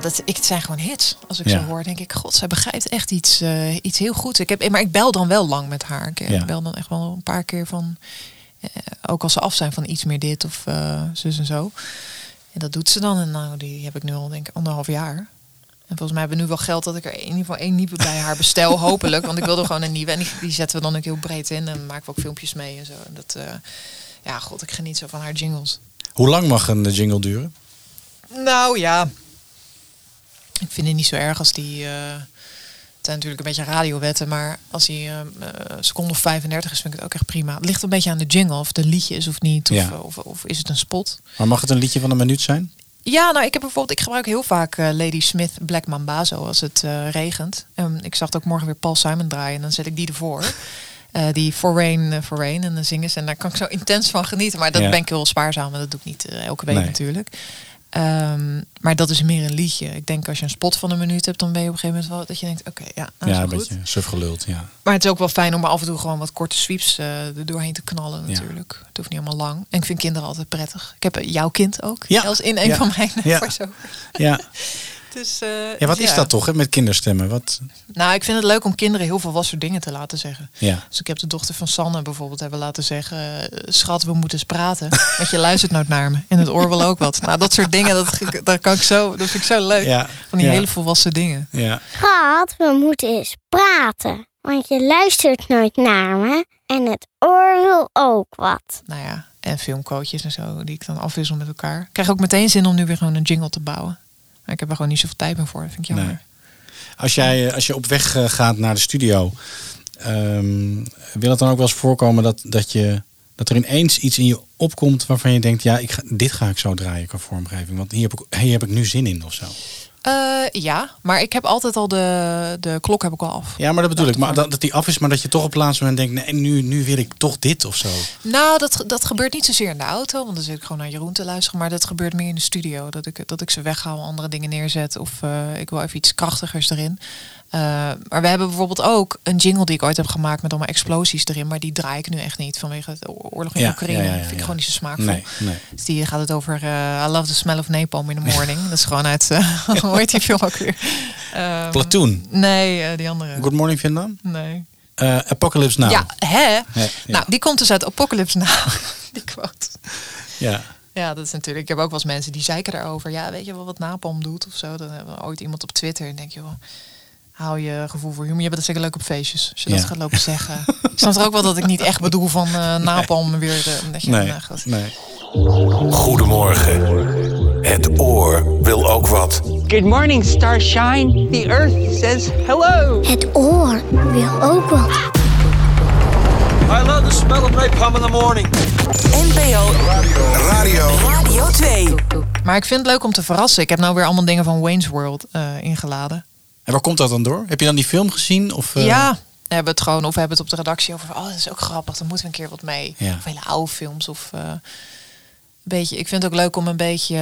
ja, dat, ik, het zijn gewoon hits. Als ik Ja. zo hoor, denk ik, god, zij begrijpt echt iets, eh, iets heel goed. Ik heb, maar ik bel dan wel lang met haar. Ik Ja. bel dan echt wel een paar keer van, eh, ook als ze af zijn van iets meer dit of eh, zus en zo. En dat doet ze dan. En nou, die heb ik nu al denk ik anderhalf jaar. En volgens mij hebben we nu wel geld dat ik er in ieder geval één nieuwe bij haar bestel, hopelijk. Want ik wilde gewoon een nieuwe. En die, die zetten we dan ook heel breed in. En maken we ook filmpjes mee en zo. En dat, ja, god, ik geniet zo van haar jingles. Hoe lang mag een jingle duren? Nou ja, ik vind het niet zo erg als die. eh het zijn natuurlijk een beetje radiowetten, maar als die eh, eh, seconde of 35 is, vind ik het ook echt prima. Het ligt een beetje aan de jingle, of het een liedje is of niet, of, Ja. of, of is het een spot. Maar mag het een liedje van een minuut zijn? Ja, nou, ik heb bijvoorbeeld, ik gebruik heel vaak eh, Lady Smith Black Mambazo als het eh, regent. En ik zag het ook morgen weer Paul Simon draaien en dan zet ik die ervoor. Eh, die For Rain, eh, For Rain en dan zingen ze. En daar kan ik zo intens van genieten. Maar dat Ja. ben ik heel spaarzaam, en dat doe ik niet eh, elke week Nee. natuurlijk. Ehm, maar dat is meer een liedje. Ik denk als je een spot van een minuut hebt, dan ben je op een gegeven moment wel dat je denkt, oké, ja, is ja, een goed. beetje suf geluld, ja. Maar het is ook wel fijn om er af en toe gewoon wat korte sweeps eh, er doorheen te knallen Ja. natuurlijk. Het hoeft niet allemaal lang. En ik vind kinderen altijd prettig. Ik heb eh, jouw kind ook. Ja. Als in een Ja. van mijn Ja. Ja, Dus, eh, ja wat dus is dat toch hè, met kinderstemmen? Wat, Nou, ik vind het leuk om kinderen heel veel wassen dingen te laten zeggen. ja. Dus ik heb de dochter van Sanne bijvoorbeeld hebben laten zeggen... eh, schat, we moeten eens praten. Want je luistert nooit naar me. En het oor wil ook wat. Nou, dat soort dingen, dat, dat, kan ik zo, dat vind ik zo leuk. Ja, Van die ja. hele volwassen dingen. Ja. Schat, we moeten eens praten. Want je luistert nooit naar me. En het oor wil ook wat. Nou ja, en filmquotejes en zo, die ik dan afwissel met elkaar. Ik krijg ook meteen zin om nu weer gewoon een jingle te bouwen. Ik heb er gewoon niet zoveel tijd meer voor. Dat vind ik jammer. Als, jij, eh, als je op weg eh, gaat naar de studio, ehm, wil het dan ook wel eens voorkomen dat, dat, je, dat er ineens iets in je opkomt waarvan je denkt, ja, ik dit ga ik zo draaien qua vormgeving. Want hier heb ik, hier heb ik nu zin in of zo. Eh, ja, maar ik heb altijd al de, de klok heb ik al af. Ja, maar dat bedoel ik. Maar dat, dat die af is, maar dat je toch op het laatste moment denkt, nee, nu, nu wil ik toch dit of zo. Nou, dat, dat gebeurt niet zozeer in de auto, want dan zit ik gewoon naar Jeroen te luisteren. Maar dat gebeurt meer in de studio. Dat ik, dat ik ze weghaal, andere dingen neerzet. Of eh, ik wil even iets krachtigers erin. Eh, maar we hebben bijvoorbeeld ook een jingle die ik ooit heb gemaakt met allemaal explosies erin. Maar die draai ik nu echt niet vanwege de oorlog in Ja, Oekraïne. ja, ja, ja, vind ik ja. gewoon niet zo smaakvol. Nee, nee. Dus die gaat het over eh, I love the smell of napalm in the morning. dat is gewoon uit, eh, hoe heet die film ook weer? Ehm, Platoon. Nee, eh, die andere. Good Morning Vietnam? Nee. Eh, Apocalypse Now. Ja, hè? Nou, die komt dus uit Apocalypse Now. die quote. Ja. Ja, dat is natuurlijk. Ik heb ook wel eens mensen die zeiken daarover. Ja, weet je wel wat napalm doet of zo? Dan hebben we ooit iemand op Twitter en denk je wel. Hou je gevoel voor humor. Je bent zeker leuk op feestjes. Als je Ja. dat gaat lopen zeggen. ik snap er ook wel dat ik niet echt bedoel van eh napalm weer. eh, dat je, Nee, goed. nee. Goedemorgen. Het oor wil ook wat. Good morning, Starshine. The Earth says hello. Het oor wil ook wat. I love the smell of napalm in the morning. NPO Radio. Radio 2. Maar ik vind het leuk om te verrassen. Ik heb nou weer allemaal dingen van Wayne's World eh, ingeladen. En waar komt dat dan door? Heb je dan die film gezien? Of, eh, Ja, we hebben het gewoon, of we hebben het op de redactie over. Oh, dat is ook grappig. Dan moeten we een keer wat mee. Ja. Of hele oude films of eh, een beetje. Ik vind het ook leuk om een beetje eh,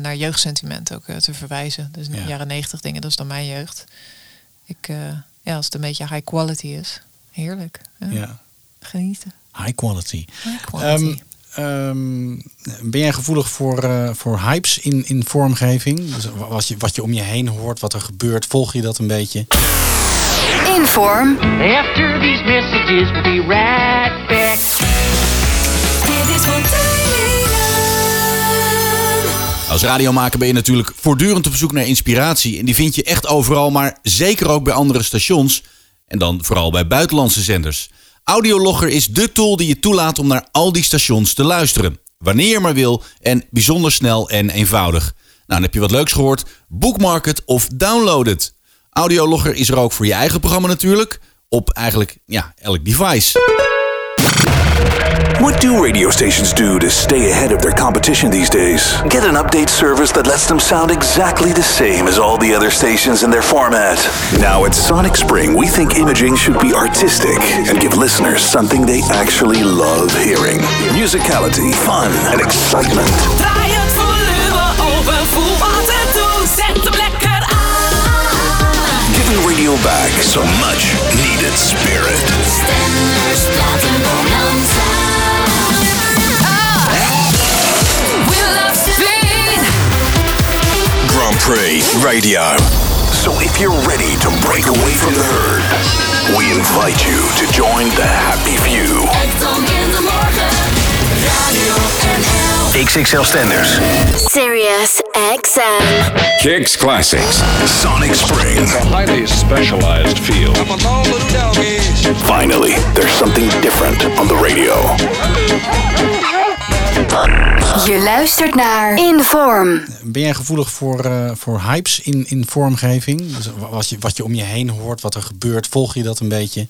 naar jeugdsentiment ook te verwijzen. Dus Ja. jaren negentig dingen, dat is dan mijn jeugd. Ik, ja, als het een beetje high quality is, heerlijk. Ja. Genieten. High quality. High quality. Ehm, ehm, ben jij gevoelig voor, eh, voor hypes in, in vormgeving? Dus wat, je, wat je om je heen hoort, wat er gebeurt, volg je dat een beetje? Inform. After these messages, we'll be right back. Dit is Fontaninen. Als radiomaker ben je natuurlijk voortdurend op zoek naar inspiratie. En die vind je echt overal, maar zeker ook bij andere stations. En dan vooral bij buitenlandse zenders. Audiologger is dé tool die je toelaat om naar al die stations te luisteren. Wanneer je maar wil en bijzonder snel en eenvoudig. Nou, dan heb je wat leuks gehoord. Bookmark het of download het. Audiologger is er ook voor je eigen programma natuurlijk. Op eigenlijk ja, elk device. What do radio stations do to stay ahead of their competition these days? Get an update service that lets them sound exactly the same as all the other stations in their format. Now at Sonic Spring, we think imaging should be artistic and give listeners something they actually love hearing. Musicality, fun, and excitement. Giving radio back so much needed spirit. Stenders, platen, bonanza. Ah. We love Spain. Grand Prey Radio. So if you're ready to break away from the herd, we invite you to join the happy few. Ekdom in de morgen. Radio XXL Stenders. Sirius XM. Kicks Classics. Sonic Spring. It's a highly specialized field. Finally, there's something different on the radio. Je luistert naar Inform. Ben jij gevoelig voor, eh, voor hypes in, in vormgeving? Dus wat, je, wat je om je heen hoort, wat er gebeurt, volg je dat een beetje?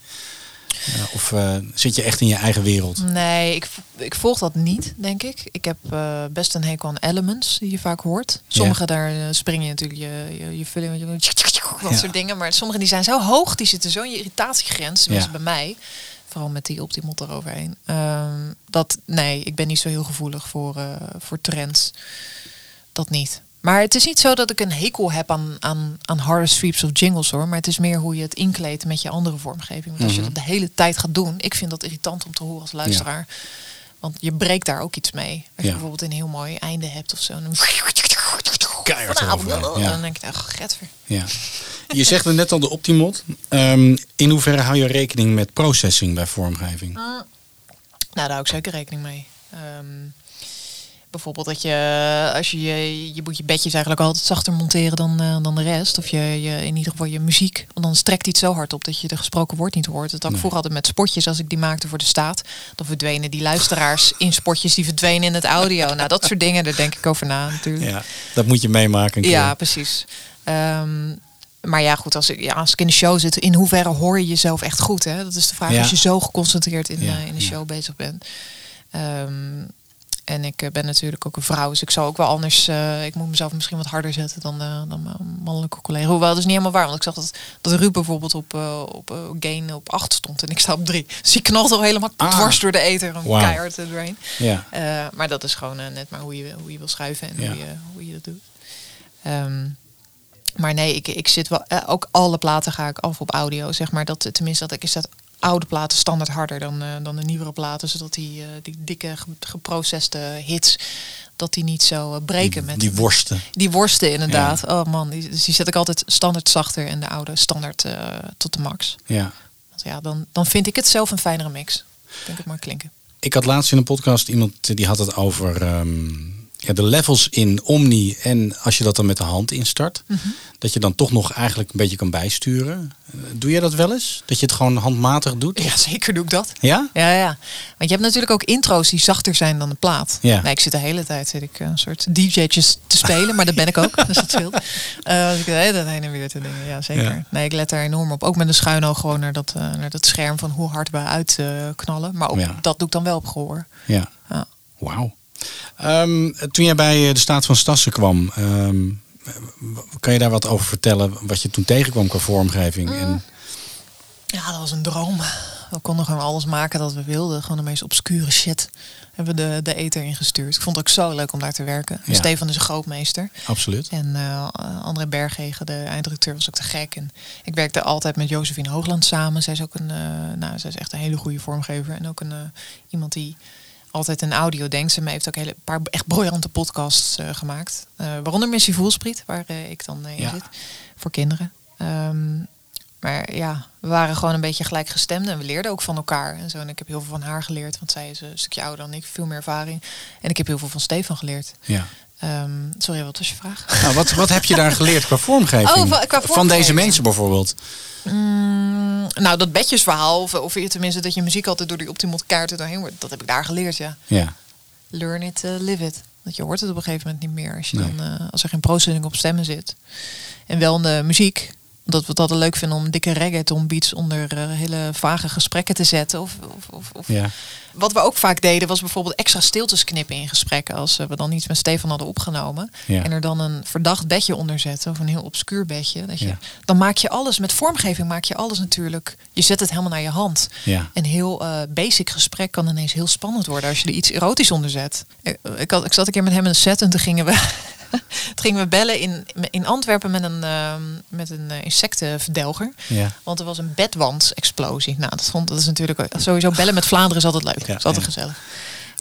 Eh, of eh, zit je echt in je eigen wereld? Nee, ik, ik volg dat niet, denk ik. Ik heb eh, best een hekel aan elements die je vaak hoort. Sommige daar spring je natuurlijk je, je, je vulling, je, dat Ja. soort dingen. Maar sommige die zijn zo hoog, die zitten zo in je irritatiegrens. Tenminste Ja. bij mij. Vooral met die optimot eroverheen. Ehm, dat, nee, ik ben niet zo heel gevoelig voor, voor trends. Dat niet. Maar het is niet zo dat ik een hekel heb aan, aan, aan harde sweeps of jingles hoor. Maar het is meer hoe je het inkleedt met je andere vormgeving. Want als je Mhm. dat de hele tijd gaat doen, ik vind dat irritant om te horen als luisteraar. Want je breekt daar ook iets mee. Als je Ja. bijvoorbeeld een heel mooi einde hebt of zo. Dan Keihard Vanavond, eroverheen, ja. Dan denk ik, ach, getver. Ja. Je zegt er net al de Optimot. Ehm, in hoeverre hou je rekening met processing bij vormgeving? Nou, daar hou ik zeker rekening mee. Ehm, bijvoorbeeld dat je, als je, je, je moet je bedjes eigenlijk altijd zachter monteren dan, eh, dan de rest. Of je, je, in ieder geval je muziek. Want dan strekt iets zo hard op dat je de gesproken woord niet hoort. Dat had ik vroeger altijd met spotjes, als ik die maakte voor de staat. Dan verdwenen die luisteraars in spotjes, die verdwenen in het audio. Nou, dat soort dingen, daar denk ik over na natuurlijk. Ja, dat moet je meemaken. Ja, precies. Ehm, maar ja, goed, als ik, ja, als ik in de show zit, in hoeverre hoor je jezelf echt goed? Hè? Dat is de vraag Ja. als je zo geconcentreerd in, Ja, eh, in de show bezig bent. Ehm, en ik eh, ben natuurlijk ook een vrouw, dus ik zou ook wel anders. eh, ik moet mezelf misschien wat harder zetten dan, eh, dan mijn mannelijke collega. Hoewel, dat is niet helemaal waar, want ik zag dat, dat Ruud bijvoorbeeld op, op gain op 8 stond en ik sta op 3. Dus die knalt al helemaal Ah. dwars door de eten, gewoon Wauw. keihard er doorheen. Ja. Maar dat is gewoon net maar hoe je, hoe je wil schuiven en Ja. hoe, je, hoe je dat doet. Ehm, maar nee, ik, ik zit wel. ook alle platen ga ik af op audio. Zeg maar dat tenminste dat ik is dat oude platen standaard harder dan, eh, dan de nieuwere platen. Zodat die, eh, die dikke ge- geproceste hits. Dat die niet zo eh, breken met Die worsten. die worsten inderdaad. Oh man, die, dus die zet ik altijd standaard zachter en de oude standaard tot de max. Ja. Want ja, dan, dan vind ik het zelf een fijnere mix. Denk het maar klinken. Ik had laatst in een podcast iemand die had het over ehm, ja, de levels in Omni. En als je dat dan met de hand instart, Mhm. dat je dan toch nog eigenlijk een beetje kan bijsturen. Eh, Doe jij dat wel eens? Dat je het gewoon handmatig doet? Ja, zeker doe ik dat. Ja? Ja, ja. Want je hebt natuurlijk ook intro's die zachter zijn dan de plaat. Ja. Nee, ik zit de hele tijd zit ik, eh, een soort DJ'tjes te spelen, maar dat ben ik ook. Dus dat scheelt. Eh, als ik de hele tijd heen en weer te dingen. Ja, zeker. Ja. Nee, ik let daar enorm op. Ook met een schuin oog gewoon naar dat, naar dat scherm van hoe hard we uitknallen. maar ook Ja. dat doe ik dan wel op gehoor. Ja. Ja. Wauw. Ehm, toen jij bij eh, de Staat van Stassen kwam, ehm, kan je daar wat over vertellen? Wat je toen tegenkwam qua vormgeving? En, Ja, dat was een droom. We konden gewoon alles maken dat we wilden. Gewoon de meest obscure shit. Hebben we de, de ether ingestuurd. Ik vond het ook zo leuk om daar te werken. Ja. Stefan is een grootmeester. absoluut. En eh André Berghegen, de eindredacteur, was ook te gek. En ik werkte altijd met Josephine Hoogland samen. Zij is ook een, eh, nou, zij is echt een hele goede vormgever. En ook een, iemand die altijd in audio denkt. Ze heeft ook hele, een paar echt briljante podcasts eh, gemaakt. Eh, waaronder Missie Voelspriet, waar eh, ik dan in Ja. zit. Voor kinderen. Ehm, maar ja, we waren gewoon een beetje gelijkgestemd. En we leerden ook van elkaar. En, zo. en ik heb heel veel van haar geleerd. Want zij is een stukje ouder dan ik. Veel meer ervaring. En ik heb heel veel van Stefan geleerd. ja. Ehm, sorry, wat was je vraag? Nou, wat, wat heb je daar geleerd qua vormgeving? Oh, Van deze mensen bijvoorbeeld. Mm, nou, dat bedjesverhaal, of, of je tenminste dat je muziek altijd door die optimot kaarten doorheen wordt, dat heb ik daar geleerd, ja. Ja. Learn it, uh, live it. Dat je hoort het op een gegeven moment niet meer als, je Nee. dan, uh, als er geen processing op stemmen zit. En wel in de muziek. Dat we het altijd leuk vinden om dikke reggaeton beats onder uh, hele vage gesprekken te zetten. Of, of, of, of Ja. Wat we ook vaak deden was bijvoorbeeld extra stiltes knippen in gesprekken. Als we dan iets met Stefan hadden opgenomen. Ja. En er dan een verdacht bedje onder zetten. Of een heel obscuur bedje. Dat je, Ja. Dan maak je alles, met vormgeving maak je alles natuurlijk. Je zet het helemaal naar je hand. Ja. Een heel eh, basic gesprek kan ineens heel spannend worden als je er iets erotisch onder zet. Ik, ik, had, ik zat een keer met hem in een set en toen gingen we, toen gingen we bellen in, in Antwerpen met een, ehm, met een eh, insectenverdelger. Ja. Want er was een bedwandsexplosie. Nou, dat, vond, dat is natuurlijk sowieso bellen met Vlaanderen is altijd leuk. Ja, is altijd ja. gezellig.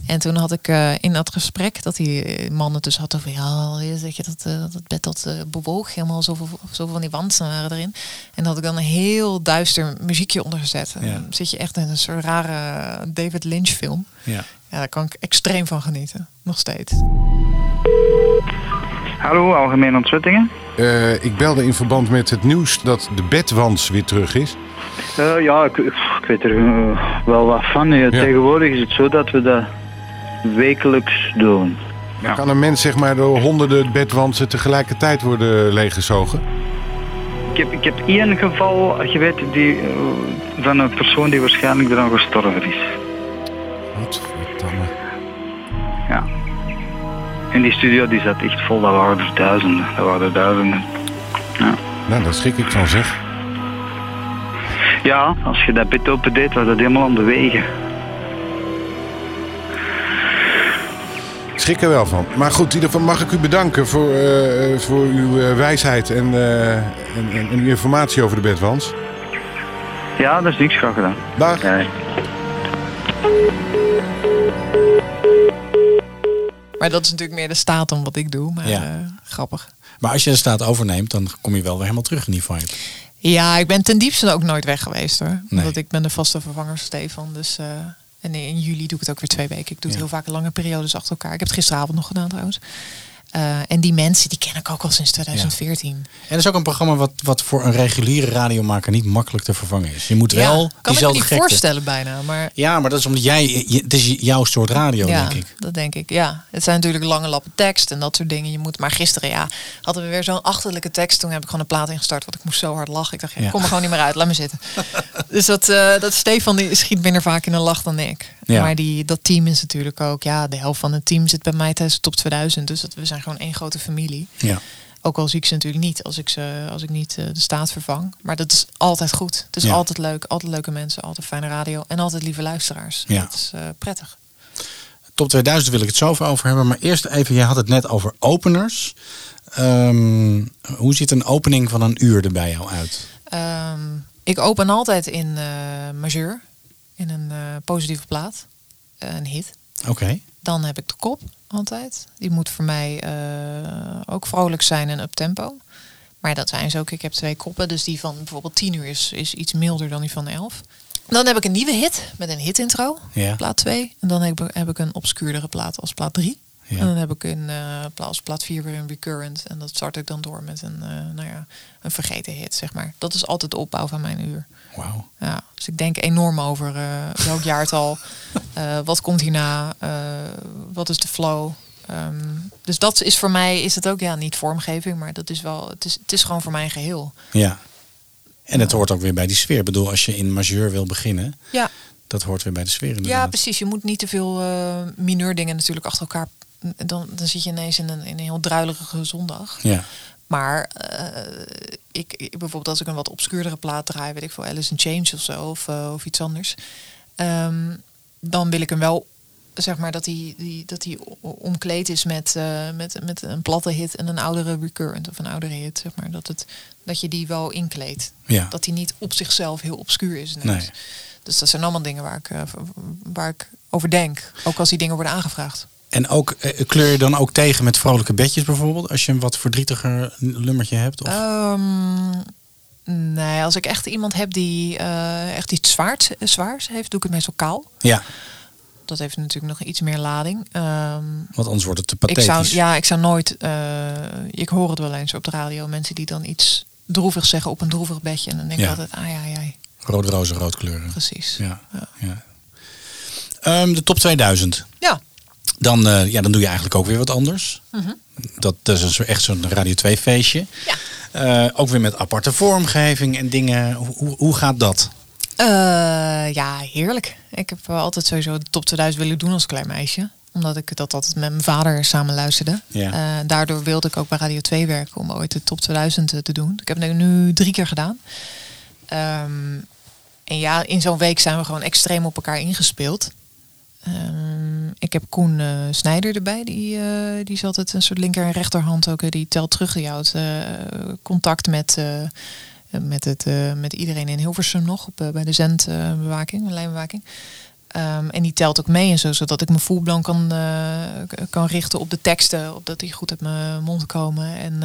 En toen had ik eh, in dat gesprek dat die man het dus had over ja, zeg je dat, eh, dat bed dat eh, bewoog helemaal zoveel, zoveel van die wanden waren erin. En dat had ik dan een heel duister muziekje ondergezet. En Ja. Dan zit je echt in een soort rare David Lynch film. Ja. Ja, daar kan ik extreem van genieten. Nog steeds. Hallo, Algemene Ontzettingen. Eh, ik belde in verband met het nieuws dat de bedwans weer terug is. Eh, ja, ik, ik weet er eh, wel wat van. Eh, Tegenwoordig is het zo dat we dat wekelijks doen. Dan kan een mens zeg maar door honderden bedwansen tegelijkertijd worden leeggezogen. Ik heb, ik heb één geval geweten die, eh, van een persoon die waarschijnlijk eraan gestorven is. Wat verdamme. Ja. En die studio die zat echt vol, dat waren er duizenden. Dat waren er duizenden. Ja. Nou, daar schrik ik van zeg. Ja, als je dat bed open deed, was dat helemaal aan de wegen. Schrik er wel van. Maar goed, in ieder geval mag ik u bedanken voor, eh, voor uw eh, wijsheid en, eh, en, en, en uw informatie over de bedwans. Ja, dat is niks graag gedaan. Dag. Maar dat is natuurlijk meer de staat dan wat ik doe. Maar Ja. eh, grappig. Maar als je de staat overneemt, dan kom je wel weer helemaal terug in die vibe. Ja, ik ben ten diepste ook nooit weg geweest hoor. Nee. Omdat ik ben de vaste vervanger van Stefan. Dus, eh, en in juli doe ik het ook weer twee weken. Ik doe het heel vaak lange periodes achter elkaar. Ik heb het gisteravond nog gedaan trouwens. Eh, en die mensen, die ken ik ook al sinds 2014. En dat is ook een programma wat, wat voor een reguliere radiomaker niet makkelijk te vervangen is. Je moet Ja, wel kan ik me diezelfde niet voorstellen bijna. Maar Ja, maar dat is omdat jij, het is jouw soort radio, ja, denk ik. dat denk ik. Ja, het zijn natuurlijk lange lappen tekst en dat soort dingen. Je moet, maar gisteren ja, hadden we weer zo'n achterlijke tekst. Toen heb ik gewoon een plaat ingestart, want ik moest zo hard lachen. Ik dacht, ja, Ja. kom er gewoon niet meer uit, laat me zitten. dus dat, eh, dat Stefan die schiet minder vaak in een lach dan ik. Ja. Maar die, dat team is natuurlijk ook, ja, de helft van het team zit bij mij tijdens de top 2000. Dus dat, we zijn gewoon één grote familie. Ja. Ook al zie ik ze natuurlijk niet als ik, ze, als ik niet eh, de staat vervang. Maar dat is altijd goed. Het is Ja. altijd leuk, altijd leuke mensen, altijd fijne radio en altijd lieve luisteraars. Ja. Dat is eh, prettig. Top 2000 wil ik het zo over hebben. Maar eerst even, jij had het net over openers. Ehm, hoe ziet een opening van een uur er bij jou uit? Ehm, ik open altijd in eh majeur, in een positieve plaat, een hit. Oké. Dan heb ik de kop altijd. Die moet voor mij eh, ook vrolijk zijn en up tempo. Maar dat zijn ze ook. Ik heb twee koppen, dus die van bijvoorbeeld 10 uur is, is iets milder dan die van 11. Dan heb ik een nieuwe hit met een hit intro, Ja. plaat 2. En dan heb ik, heb ik een obscuurdere plaat als plaat 3. Ja. En dan heb ik een eh plaat, als plaat 4 weer een recurrent. En dat start ik dan door met een, eh, nou ja, een vergeten hit, zeg maar. Dat is altijd de opbouw van mijn uur. Wauw. Ja, dus ik denk enorm over eh, welk jaartal, eh, wat komt hierna, eh, wat is de flow. Ehm, dus dat is voor mij, is het ook ja, niet vormgeving, maar dat is wel, het is, het is gewoon voor mij een geheel. Ja. En het hoort ook weer bij die sfeer. Ik bedoel, als je in majeur wil beginnen, Ja, dat hoort weer bij de sfeer ja inderdaad. precies. Je moet niet te veel eh mineur dingen natuurlijk achter elkaar. Dan, dan zit je ineens in een, in een heel druilerige zondag. Ja. Maar eh, ik, ik, bijvoorbeeld als ik een wat obscuurdere plaat draai, weet ik veel, Alice in Change of zo, of, eh, of iets anders. ehm, dan wil ik hem wel, zeg maar, dat hij die, dat hij omkleed is met, eh, met, met een platte hit en een oudere recurrent of een oudere hit, zeg maar. Dat, het, dat je die wel inkleedt. Ja. Dat hij niet op zichzelf heel obscuur is. Nee. Dus dat zijn allemaal dingen waar ik, waar ik over denk. Ook als die dingen worden aangevraagd. En ook, eh, kleur je dan ook tegen met vrolijke bedjes bijvoorbeeld? Als je een wat verdrietiger nummertje hebt? Of? Ehm, nee, als ik echt iemand heb die eh, echt iets zwaars, zwaars heeft, doe ik het meestal kaal. Ja, Dat heeft natuurlijk nog iets meer lading. Ehm, want anders wordt het te ik pathetisch. zou, ja, ik zou nooit. eh, ik hoor het wel eens op de radio. Mensen die dan iets droevigs zeggen op een droevig bedje. En dan denk ik Ja. altijd, ah ja, ja. Rood, roze, rood kleuren. Precies. Ja. ja. Ehm, de top 2000. Ja. Dan, eh, ja, dan doe je eigenlijk ook weer wat anders. Mhm. Dat, dat is echt zo'n Radio 2 feestje. Ja. ook weer met aparte vormgeving en dingen. Hoe, hoe, hoe gaat dat? Eh, ja, heerlijk. Ik heb altijd sowieso de top 2000 willen doen als klein meisje. Omdat ik dat altijd met mijn vader samen luisterde. Ja. Eh, daardoor wilde ik ook bij Radio 2 werken om ooit de top 2000 te, doen. Ik heb het nu, nu drie keer gedaan. Ehm, en ja, in zo'n week zijn we gewoon extreem op elkaar ingespeeld. Ehm, ik heb Koen eh, Snijder erbij. Die, eh, die is altijd een soort linker en rechterhand ook. Die telt terug. Die houdt eh, contact met, met, het, met iedereen in Hilversum nog. Op, bij de zendbewaking, lijnbewaking. Ehm, en die telt ook mee en zo, zodat ik me fullblown kan, kan richten op de teksten, op dat die goed uit mijn mond komen. En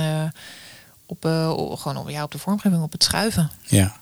op, gewoon op, ja, op de vormgeving, op het schuiven. Ja.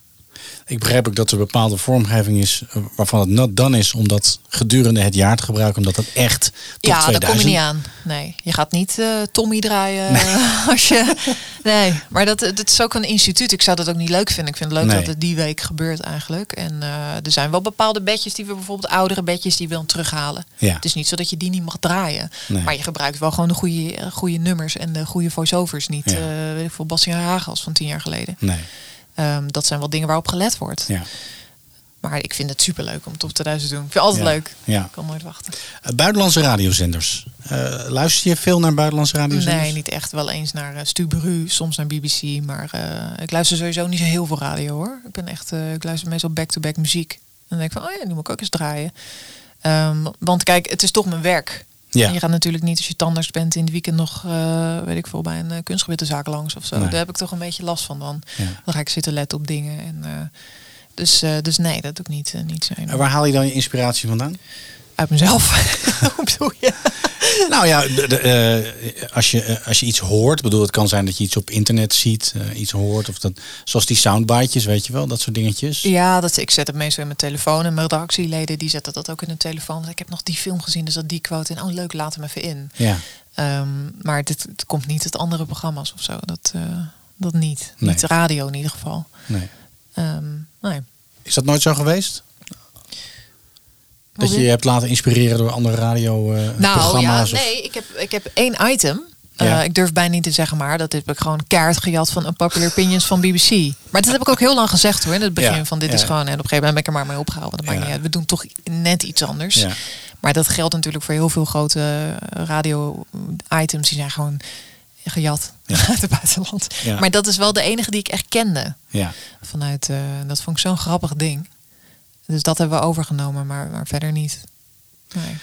Ik begrijp ook dat er bepaalde vormgeving is eh, waarvan het not done is om dat gedurende het jaar te gebruiken, omdat dat echt tot ja, 2000... daar kom je niet aan. Nee, je gaat niet eh, Tommy draaien als je. Nee, maar dat, dat is ook een instituut. Ik zou dat ook niet leuk vinden. Ik vind het leuk Nee. dat het die week gebeurt eigenlijk. En eh, er zijn wel bepaalde bedjes die we bijvoorbeeld oudere bedjes die we dan terughalen. Ja. Het is niet zo dat je die niet mag draaien. Nee. Maar je gebruikt wel gewoon de goede, eh, goede nummers en de goede voice-overs. Niet Ja. eh weet ik veel, Hagels van tien jaar geleden. Nee. Ehm, dat zijn wel dingen waarop gelet wordt. Ja. Maar ik vind het superleuk om top 2000 te doen. Ik vind het altijd Ja. leuk. Ja. Ik kan nooit wachten. Eh, buitenlandse radiozenders. Eh, luister je veel naar buitenlandse radiozenders? Nee, niet echt. Wel eens naar uh, Stu Bru, soms naar BBC. Maar eh, ik luister sowieso niet zo heel veel radio hoor. Ik ben echt, eh, ik luister meestal back-to-back muziek. En dan denk ik van, oh ja, die moet ik ook eens draaien. Ehm, want kijk, het is toch mijn werk. Ja. En je gaat natuurlijk niet als je tandarts bent in het weekend nog, eh, weet ik veel, bij een uh, kunstgebittenzaak langs of zo. Nee. Daar heb ik toch een beetje last van dan. Ja. Dan ga ik zitten letten op dingen. En, eh, dus, dus nee, dat doe ik niet, niet zo. En waar haal je dan je inspiratie vandaan? Uit mezelf. Hoe bedoel je? Nou ja, de, de, eh, als, je, eh, als je iets hoort, bedoel, het kan zijn dat je iets op internet ziet, eh, iets hoort, of dat, zoals die soundbitejes, weet je wel, dat soort dingetjes. Ja, dat, ik zet het meestal in mijn telefoon. En mijn redactieleden die zetten dat ook in hun telefoon. Ik heb nog die film gezien, dus dat die quote. En oh leuk, laat hem even in. Ja. Ehm, maar dit, het komt niet uit andere programma's of zo. Dat, eh, dat niet. Nee. Niet radio in ieder geval. Nee. Ehm, nee. Is dat nooit zo geweest? Dat je hebt laten inspireren door andere Nou ja, radioprogramma's? nee, ik heb, ik heb één item. Ja. Eh, ik durf bijna niet te zeggen, maar dat heb ik gewoon kaart gejat van een popular opinions van BBC. Maar dat heb ik ook heel lang gezegd hoor. In het begin Ja, van dit ja. is gewoon. En op een gegeven moment ben ik er maar mee opgehouden. want Dat maakt niet uit. We doen toch net iets anders. Maar dat geldt natuurlijk voor heel veel grote radio-items. Die zijn gewoon gejat uit het buitenland. Maar dat is wel de enige die ik echt kende. Ja. Vanuit, eh, dat vond ik zo'n grappig ding. Dus dat hebben we overgenomen, maar, maar verder niet. Nee.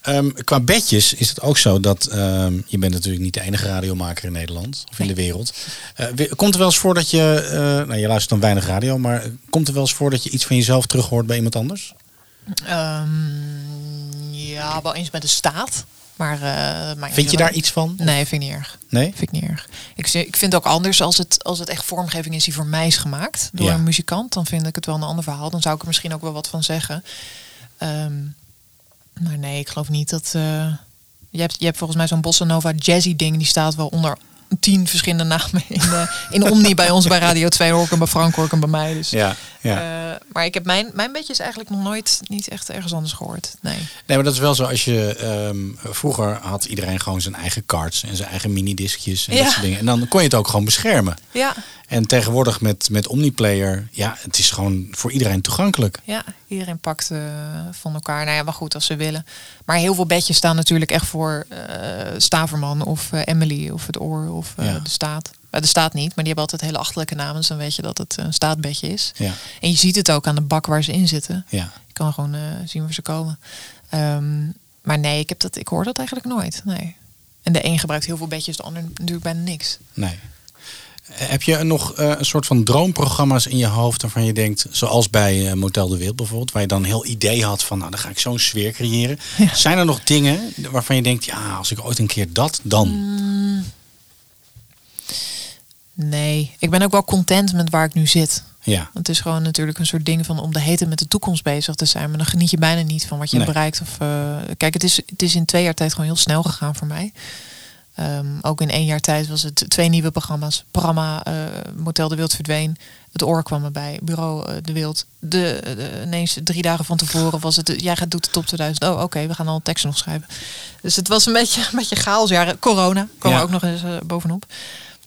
Ehm, qua bedjes is het ook zo dat ehm, je bent natuurlijk niet de enige radiomaker in Nederland of in de wereld. Eh, komt er wel eens voor dat je, eh, nou je luistert dan weinig radio, maar komt er wel eens voor dat je iets van jezelf terug hoort bij iemand anders? Ehm, ja, wel eens met de staat. Maar, eh, Vind je daar iets van? Nee, vind ik niet erg. Nee? Vind ik niet erg. Ik, ik vind het ook anders als het, als het echt vormgeving is die voor mij is gemaakt. Door Ja. een muzikant. Dan vind ik het wel een ander verhaal. Dan zou ik er misschien ook wel wat van zeggen. Ehm, maar nee, ik geloof niet dat... eh, je, hebt, je hebt volgens mij zo'n bossa nova jazzy ding. Die staat wel onder tien verschillende namen in, eh, in Omni bij ons bij Radio 2 hoor ik hem bij Frank hem bij mij. Dus, Ja, ja. eh, maar ik heb mijn, mijn bedjes eigenlijk nog nooit niet echt ergens anders gehoord. Nee. Nee, maar dat is wel zo. Als je ehm, vroeger had iedereen gewoon zijn eigen cards en zijn eigen minidiscjes en Ja. dat soort dingen. En dan kon je het ook gewoon beschermen. Ja, En tegenwoordig met, met Omniplayer, ja, het is gewoon voor iedereen toegankelijk. ja, iedereen pakt eh, van elkaar. Nou ja, maar goed als ze willen. Maar heel veel bedjes staan natuurlijk echt voor Staverman of Emily of het Oor of eh, Ja. de Staat. Eh, de Staat niet, maar die hebben altijd hele achterlijke namen. Dus dan weet je dat het een staatbedje is. Ja. En je ziet het ook aan de bak waar ze in zitten. Ja. Je kan gewoon eh, zien waar ze komen. Ehm, maar nee, ik, heb dat, ik hoor dat eigenlijk nooit. Nee. En de een gebruikt heel veel bedjes, de ander natuurlijk bijna niks. Nee. Eh, Heb je nog eh, een soort van droomprogramma's in je hoofd waarvan je denkt, zoals bij eh, Motel de Wereld bijvoorbeeld, waar je dan een heel idee had van, nou dan ga ik zo'n sfeer creëren. Zijn er nog dingen waarvan je denkt, ja, als ik ooit een keer dat, dan? Mm, nee, ik ben ook wel content met waar ik nu zit. Ja. Het is gewoon natuurlijk een soort ding van om de hete met de toekomst bezig te zijn. Maar dan geniet je bijna niet van wat je Nee. bereikt. Of, eh, kijk, het is, het is in twee jaar tijd gewoon heel snel gegaan voor mij. Ehm, ook in één jaar tijd was het twee nieuwe programma's. Programma eh, Motel de Wild verdween. Het oor kwam erbij. Bureau eh, de Wild. De, de- ineens drie dagen van tevoren was het. Jij gaat doet de top 2000. Oh, oké, we gaan al teksten nog schrijven. Dus het was een beetje, een beetje chaos. Ja, corona kwam Ja. er ook nog eens bovenop.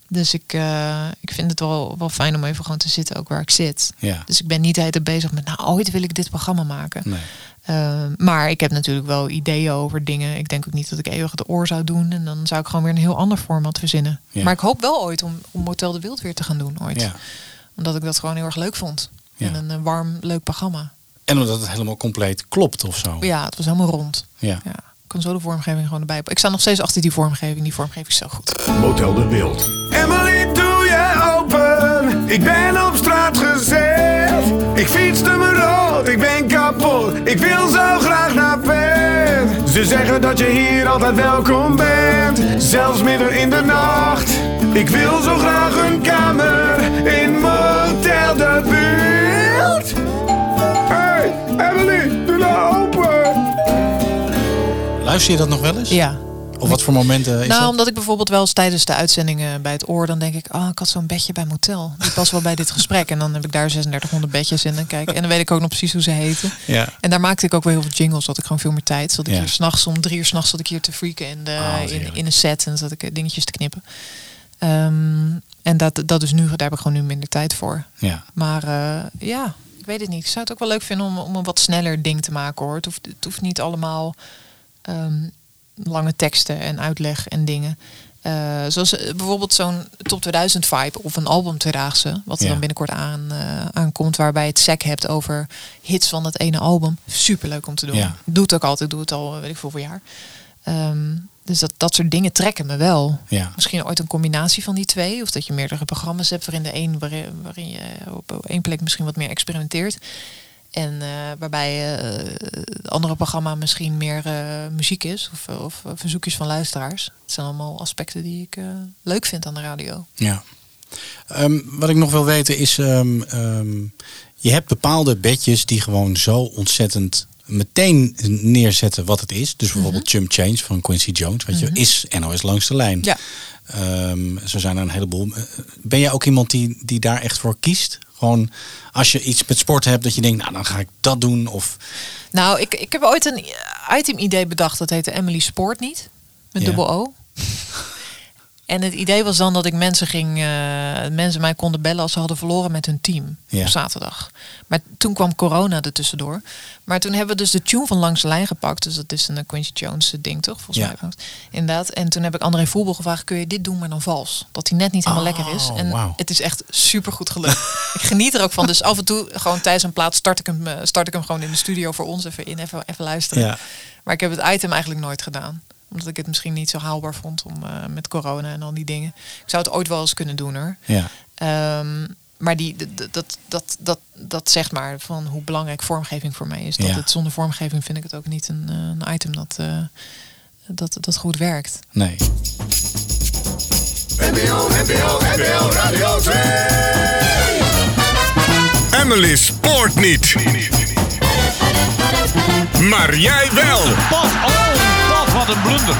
Dus ik, eh, ik vind het wel, wel fijn om even gewoon te zitten ook waar ik zit. Ja. Dus ik ben niet de hele tijd bezig met, nou, ooit wil ik dit programma maken. Nee. Uh, maar ik heb natuurlijk wel ideeën over dingen. Ik denk ook niet dat ik eeuwig de oor zou doen. En dan zou ik gewoon weer een heel ander format verzinnen. Ja. Maar ik hoop wel ooit om, om Motel de Wild weer te gaan doen. Ooit. Ja. Omdat ik dat gewoon heel erg leuk vond. Ja. En een eh, warm, leuk programma. En omdat het helemaal compleet klopt of zo. Ja, het was helemaal rond. Ja. Ja. Ik kan zo de vormgeving gewoon erbij. Ik sta nog steeds achter die vormgeving. Die vormgeving is zo goed. Motel de Wild. Emily, doe je open? Ik ben op straat gezet. Ik fietste me rot, ik ben kapot. Ik wil zo graag naar bed. Ze zeggen dat je hier altijd welkom bent. Zelfs midden in de nacht. Ik wil zo graag een kamer in Motel de Buurt. Hey, Emily, doe nou open. Luister je dat nog wel eens? Ja. Of wat voor momenten is nou, dat? omdat ik bijvoorbeeld wel eens tijdens de uitzendingen bij het oor, dan denk ik, oh, ik had zo'n bedje bij motel. Die past wel bij dit gesprek. En dan heb ik daar 3600 bedjes in en kijk. En dan weet ik ook nog precies hoe ze heten. Ja. En daar maakte ik ook wel heel veel jingles, had ik gewoon veel meer tijd. Zat ik Ja. hier s'nachts om drie uur s'nachts zat ik hier te freaken in, de, Oh, wat in, een set en zat ik eh, dingetjes te knippen. Ehm, en dat, dat is nu, daar heb ik gewoon nu minder tijd voor. Ja. Maar eh, ja, ik weet het niet. Ik zou het ook wel leuk vinden om, om een wat sneller ding te maken hoor. Het hoeft, het hoeft niet allemaal ehm, lange teksten en uitleg en dingen. Eh, zoals eh, bijvoorbeeld zo'n top 2000 vibe of een album Tweedaagse, wat er Ja. dan binnenkort aan, eh, aankomt, waarbij het sec hebt over hits van dat ene album. Super leuk om te doen. Ja. Doe het ook altijd, doe het al, weet ik veel voor jaar. Ehm, dus dat, dat soort dingen trekken me wel. Ja. Misschien ooit een combinatie van die twee. Of dat je meerdere programma's hebt waarin de een waarin, waarin je op op één plek misschien wat meer experimenteert. En eh, waarbij eh, het andere programma misschien meer eh, muziek is of, of verzoekjes van luisteraars. Het zijn allemaal aspecten die ik leuk vind aan de radio. Ja. Ehm, wat ik nog wil weten is, ehm, ehm, je hebt bepaalde bedjes die gewoon zo ontzettend meteen neerzetten wat het is. Dus bijvoorbeeld Chum Change van Quincy Jones, weet je, Mhm. is NOS langs de lijn. Ja. Zo zijn er een heleboel. Ben jij ook iemand die, die daar echt voor kiest? Gewoon als je iets met sport hebt dat je denkt, nou dan ga ik dat doen. Of Nou, ik, ik heb ooit een item idee bedacht. Dat heette Emily Sport niet. Met Ja. dubbel O. En het idee was dan dat ik mensen ging, eh, mensen mij konden bellen als ze hadden verloren met hun team Ja. op zaterdag. Maar toen kwam corona er tussendoor. Maar toen hebben we dus de tune van Langs de Lijn gepakt. Dus dat is een eh, Quincy Jones eh, ding toch? Volgens Ja. mij. Inderdaad. En toen heb ik André Voelbel gevraagd, kun je dit doen maar dan vals? Dat hij net niet helemaal Oh, lekker is. En wauw. het is echt super goed gelukt. ik geniet er ook van. Dus af en toe gewoon tijdens een plaat start ik hem, start ik hem gewoon in de studio voor ons even in, even, even luisteren. Ja. Maar ik heb het item eigenlijk nooit gedaan. Omdat ik het misschien niet zo haalbaar vond om eh, met corona en al die dingen. Ik zou het ooit wel eens kunnen doen hoor. ja. Ehm, maar die, dat, dat, dat, dat zegt maar van hoe belangrijk vormgeving voor mij is. Dat Ja. het zonder vormgeving vind ik het ook niet een, eh, een item dat, eh, dat, dat goed werkt. Nee. NPO, NPO, NPO Radio 2. Emily spoort niet. Maar jij wel. Pas, oh, dat wat een blunder.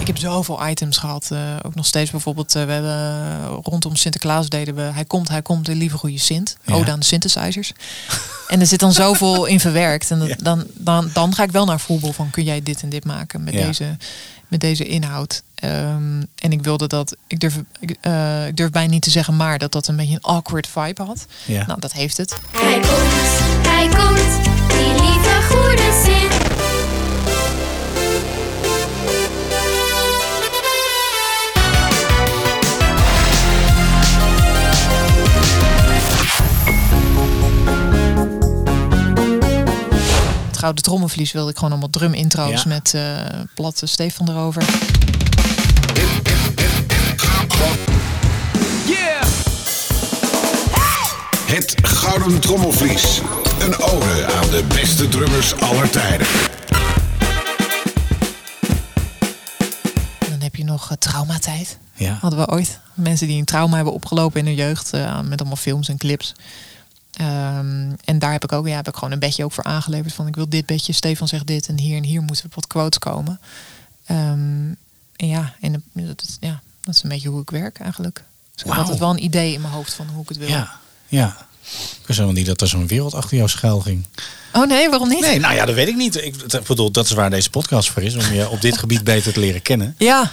Ik heb zoveel items gehad. eh, ook nog steeds bijvoorbeeld, eh, we hebben eh, rondom Sinterklaas deden we Hij komt, hij komt, de lieve goede Sint. Ja. Ode aan de synthesizers. en er zit dan zoveel in verwerkt. En dat, dan, dan, dan ga ik wel naar voetbal van kun jij dit en dit maken met, Ja. deze, met deze inhoud. Ehm, en ik wilde dat, ik durf, ik, eh, ik durf bijna niet te zeggen, maar dat dat een beetje een awkward vibe had. Ja. Nou, dat heeft het. Hij komt, hij komt, die lieve goede zin. Het gouden trommelvlies wilde ik gewoon allemaal drum intro's Ja. met eh platte Stefan erover. Het Gouden Trommelvlies. Een ode aan de beste drummers aller tijden. Dan heb je nog eh, traumatijd. Ja. Hadden we ooit. Mensen die een trauma hebben opgelopen in hun jeugd. eh, met allemaal films en clips. Ehm, en daar heb ik ook, ja, heb ik gewoon een bedje ook voor aangeleverd. Van ik wil dit bedje, Stefan zegt dit. En hier en hier moeten wat quotes komen. Ehm, en ja, en dat is, ja, dat is een beetje hoe ik werk eigenlijk. Dus ik Wauw. altijd wel een idee in mijn hoofd van hoe ik het wil. Ja. Ja. Ik wist helemaal niet dat er zo'n wereld achter jou schuil ging. Oh nee, waarom niet? Nee, nou ja, dat weet ik niet. Ik bedoel, dat is waar deze podcast voor is. Om je op dit gebied beter te leren kennen. Ja,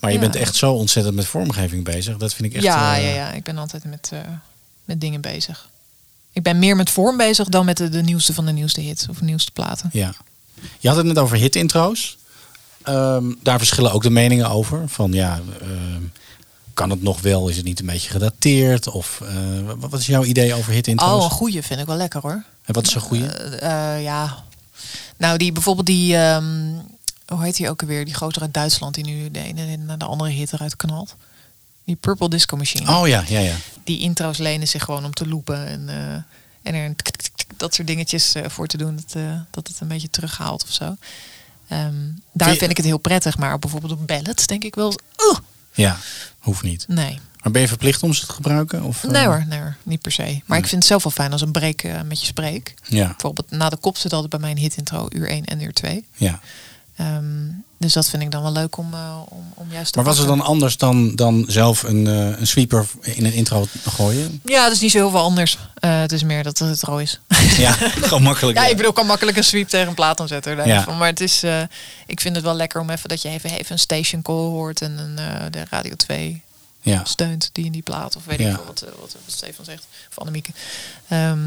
Maar je Ja. bent echt zo ontzettend met vormgeving bezig. Dat vind ik echt... ja, eh, ja, ja, ik ben altijd met, eh, met dingen bezig. Ik ben meer met vorm bezig dan met de, de nieuwste van de nieuwste hits of nieuwste platen. Ja. Je had het net over hit-intro's. Ehm, daar verschillen ook de meningen over. Van ja, ehm, kan het nog wel? Is het niet een beetje gedateerd? Of eh, wat is jouw idee over hit-intro's? Oh, een goeie vind ik wel lekker hoor. En wat is een goede? Eh, eh, ja. Nou, die bijvoorbeeld die, ehm, hoe heet die ook alweer? Die gozer uit Duitsland die nu de ene naar de andere hit eruit knalt. Die Purple Disco Machine. Oh ja, ja, ja. Die intro's lenen zich gewoon om te loopen en, en er dat soort dingetjes voor te doen. Dat, dat het een beetje terughaalt of zo. Ehm, daar Vind ik het heel prettig, maar bijvoorbeeld op ballads denk ik wel. Ja, hoeft niet. Nee. Maar ben je verplicht om ze te gebruiken? Of, eh, Nee hoor, nee hoor, niet per se. Maar ik vind het zelf wel fijn als een break eh, met je spreek. Ja. Bijvoorbeeld na de kop zit altijd bij mij een hit intro, uur 1 en uur 2. Ja. Ehm, dus dat vind ik dan wel leuk om, eh, om, om juist te Maar was het dan anders dan, dan zelf een, eh, een sweeper in een intro te gooien? Ja, het is niet zo heel veel anders. Eh, het is meer dat het het is. Ja, gewoon makkelijk. Ja, ik bedoel, ik kan makkelijk een sweep tegen een plaat daar Ja. van. Maar het is, ik vind het wel lekker om even dat je even, even een station call hoort en een, de Radio 2 Ja. steunt die in die plaat. Of weet Ja. ik veel wat, wat, Stefan zegt. Of Annemieke. Ehm,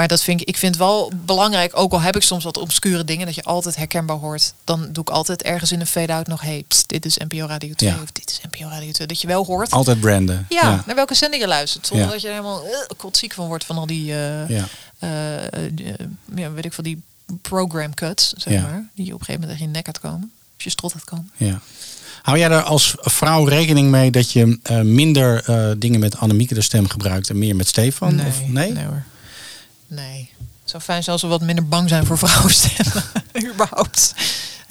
maar dat vind ik, ik vind wel belangrijk, ook al heb ik soms wat obscure dingen, dat je altijd herkenbaar hoort. Dan doe ik altijd ergens in een fade-out nog, hey, pst, dit is NPO Radio 2 Ja. of dit is NPO Radio 2. Dat je wel hoort. Altijd branden. Ja, naar welke zender je luistert. Zonder Ja. dat je er helemaal uh, ziek van wordt van al die, eh, Ja. eh, eh, eh, weet ik veel, die program cuts, zeg maar. Die je op een gegeven moment tegen je nek gaat komen. Als je strot gaat komen. Ja. Hou jij er als vrouw rekening mee dat je eh, minder eh, dingen met Annemieke de stem gebruikt en meer met Stefan? Nee, Of, nee? nee hoor. Nee. Het zou fijn zijn als we wat minder bang zijn voor vrouwenstemmen. Überhaupt.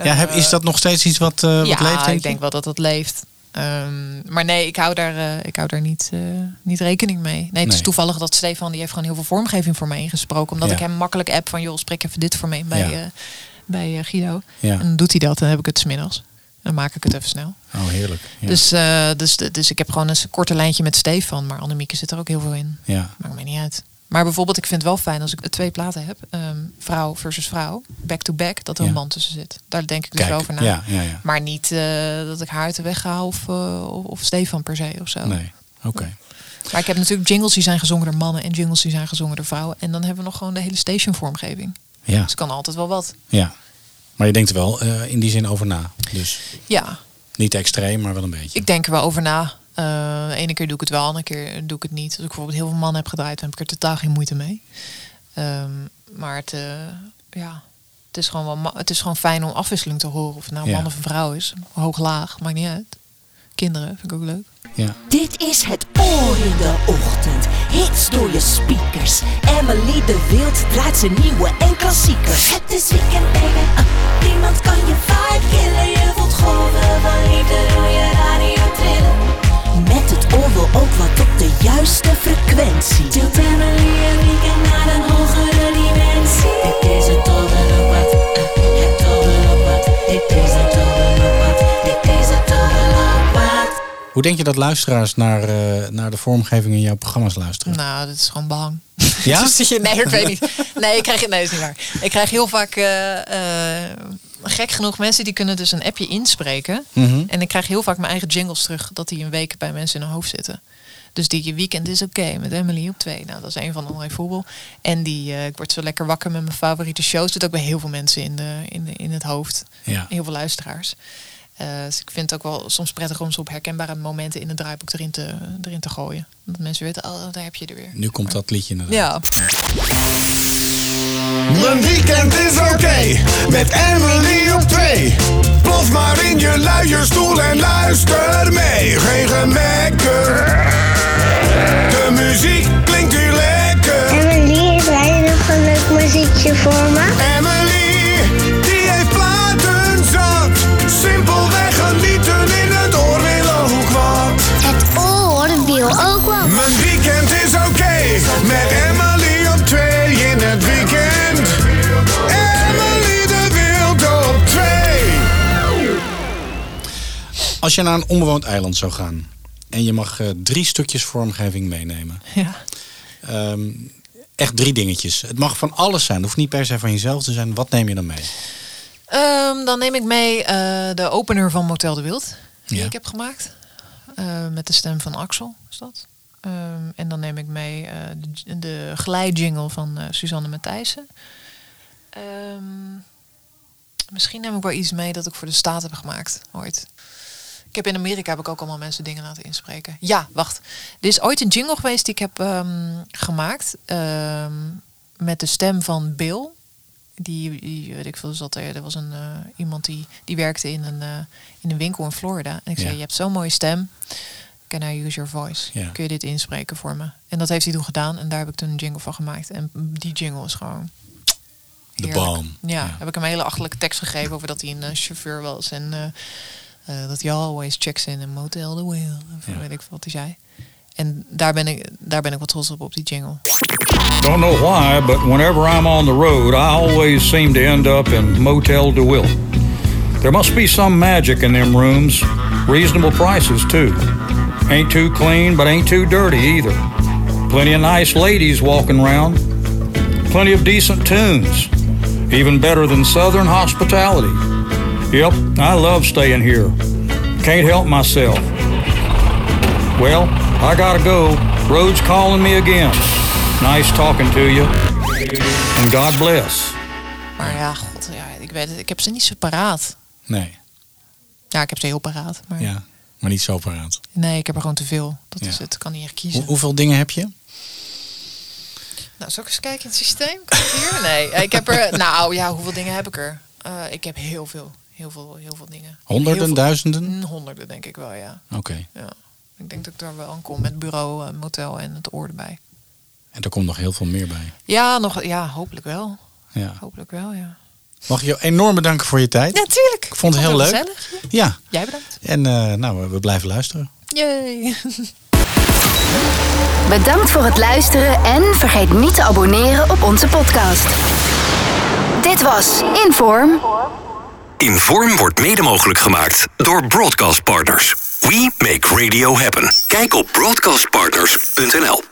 Ja, heb, is dat nog steeds iets wat, eh, wat ja, leeft? denk ik denk wel dat dat leeft. Ehm, maar nee, ik hou daar, eh, ik hou daar niet, eh, niet rekening mee. Nee, het is toevallig dat Stefan die heeft gewoon heel veel vormgeving voor mij ingesproken. Omdat Ja. ik hem makkelijk app van joh, spreek even dit voor me bij, Ja. bij Guido. Ja. En dan doet hij dat, dan heb ik het smiddags. En dan maak ik het even snel. Oh, heerlijk. Ja. Dus, dus, dus ik heb gewoon een korte lijntje met Stefan. Maar Annemieke zit er ook heel veel in. ja. Maakt mij niet uit. Maar bijvoorbeeld, ik vind het wel fijn als ik twee platen heb. ehm, vrouw versus vrouw. Back to back. Dat er Ja. een man tussen zit. Daar denk ik dus Kijk, wel over na. ja. Maar niet eh, dat ik haar uit de weg ga of, eh, of, of Stefan per se of zo. Nee, oké. Maar ik heb natuurlijk jingles die zijn gezongen door mannen. En jingles die zijn gezongen door vrouwen. En dan hebben we nog gewoon de hele station vormgeving. Ja. Dus kan altijd wel wat. ja. Maar je denkt er wel eh, in die zin over na. Dus Ja, niet extreem, maar wel een beetje. ik denk er wel over na. Eh, de ene keer doe ik het wel, de andere keer doe ik het niet. Als ik bijvoorbeeld heel veel mannen heb gedraaid, dan heb ik er totaal geen moeite mee. Ehm, maar het, eh, ja, het, is gewoon wel het is gewoon fijn om afwisseling te horen. Of het nou Ja. man of een vrouw is. Hoog, laag, maakt niet uit. Kinderen vind ik ook leuk. Ja. Dit is het oor in de ochtend. Hits door je speakers. Emily de Wild draait zijn nieuwe en klassiekers. Het is weekend, baby. Uh, niemand kan je vibe killen. Je voelt golven van liefde door je radio. Met het oor wil ook wat op de juiste frequentie. Tilt Emily een weekend naar een hogere dimensie. Dit is het oor en ook wat. Uh, het oor en ook wat. Dit is het oor Hoe denk je dat luisteraars naar, eh, naar de vormgeving in jouw programma's luisteren? Nou, dat is gewoon bang. Ja? Nee, ik weet niet. Nee, ik krijg, nee, is niet waar. Ik krijg heel vaak, eh, eh, gek genoeg, mensen die kunnen dus een appje inspreken. Mhm. En ik krijg heel vaak mijn eigen jingles terug, dat die een week bij mensen in hun hoofd zitten. Dus die weekend is oké met Emily op twee. Nou, dat is een van de André Voetbal. En die, ik word zo lekker wakker met mijn favoriete shows. Zit ook bij heel veel mensen in, de, in, de, in het hoofd. Ja. Heel veel luisteraars. Eh, dus ik vind het ook wel soms prettig om ze op herkenbare momenten in het draaiboek erin te, erin te gooien. Dat mensen weten, oh, daar heb je er weer. Nu komt dat liedje inderdaad. Ja. Mijn weekend is oké, met Emily op twee. Plof maar in je luierstoel en luister mee. Geen gemekker, de muziek klinkt hier lekker. Emily, heb jij nog een leuk muziekje voor me? Emily, met Emily op twee in het weekend. Emily de Wild op twee. Als je naar een onbewoond eiland zou gaan en je mag eh, drie stukjes vormgeving meenemen. Ja. Ehm, echt drie dingetjes. Het mag van alles zijn. Het hoeft niet per se van jezelf te zijn. Wat neem je dan mee? Ehm, dan neem ik mee eh, de opener van Motel de Wild. Die Ja. ik heb gemaakt. Eh, met de stem van Axel is dat. Ehm, en dan neem ik mee eh, de, de glijjingle van eh, Suzanne Matthijssen. Ehm, misschien neem ik wel iets mee dat ik voor de staat heb gemaakt ooit. Ik heb in Amerika heb ik ook allemaal mensen dingen laten inspreken. Ja, wacht. Er is ooit een jingle geweest die ik heb ehm, gemaakt. met de stem van Bill. Die, die weet ik veel, zat er, er was een, eh, iemand die, die werkte in een, in een winkel in Florida. En ik zei, Ja. je hebt zo'n mooie stem. Can I use your voice? Ja. Kun je dit inspreken voor me? En dat heeft hij toen gedaan. En daar heb ik toen een jingle van gemaakt. En die jingle is gewoon... De balm. Ja, heb ik hem een hele achterlijke tekst gegeven over dat hij een eh, chauffeur was. En eh, eh, dat hij always checks in een motel the wheel. Of weet ik veel wat hij zei. En daar ben ik, daar ben ik wat trots op, op die jingle. Don't know why, but whenever I'm on the road, I always seem to end up in Motel DeWitt. There must be some magic in them rooms. Reasonable prices, too. Ain't too clean, but ain't too dirty either. Plenty of nice ladies walking around. Plenty of decent tunes. Even better than Southern hospitality. Yep, I love staying here. Can't help myself. Well, I gotta go. Road's calling me again. Nice talking to you. And God bless. Maar ja, god, ja, ik weet het. Ik heb ze niet zo paraat. Nee, Ja, ik heb ze heel paraat. Maar ja, maar niet zo paraat. nee, ik heb er gewoon te veel. Dat Ja. is het. Ik kan niet echt kiezen. Hoe- hoeveel dingen heb je? Nou, zal ik eens kijken in het systeem? Hier? Nee, ik heb er... Nou ja, hoeveel dingen heb ik er? Eh, ik heb heel veel. Heel veel, heel veel dingen. Honderden, veel- duizenden? Mm, Honderden, denk ik wel, ja. Oké. ja. Ik denk dat ik daar wel aan kom met bureau, eh, motel en het oor erbij. En er komt nog heel veel meer bij. Ja, nog, ja, hopelijk wel. Ja. Hopelijk wel, ja. Mag ik je enorm bedanken voor je tijd? Ja, tuurlijk. Ik vond het heel leuk. Gezellig. Ja. Jij bedankt. En eh, nou, we blijven luisteren. Yay. Bedankt voor het luisteren en vergeet niet te abonneren op onze podcast. Dit was Inform. Inform wordt mede mogelijk gemaakt door Broadcast Partners. We make radio happen. Kijk op broadcastpartners.nl.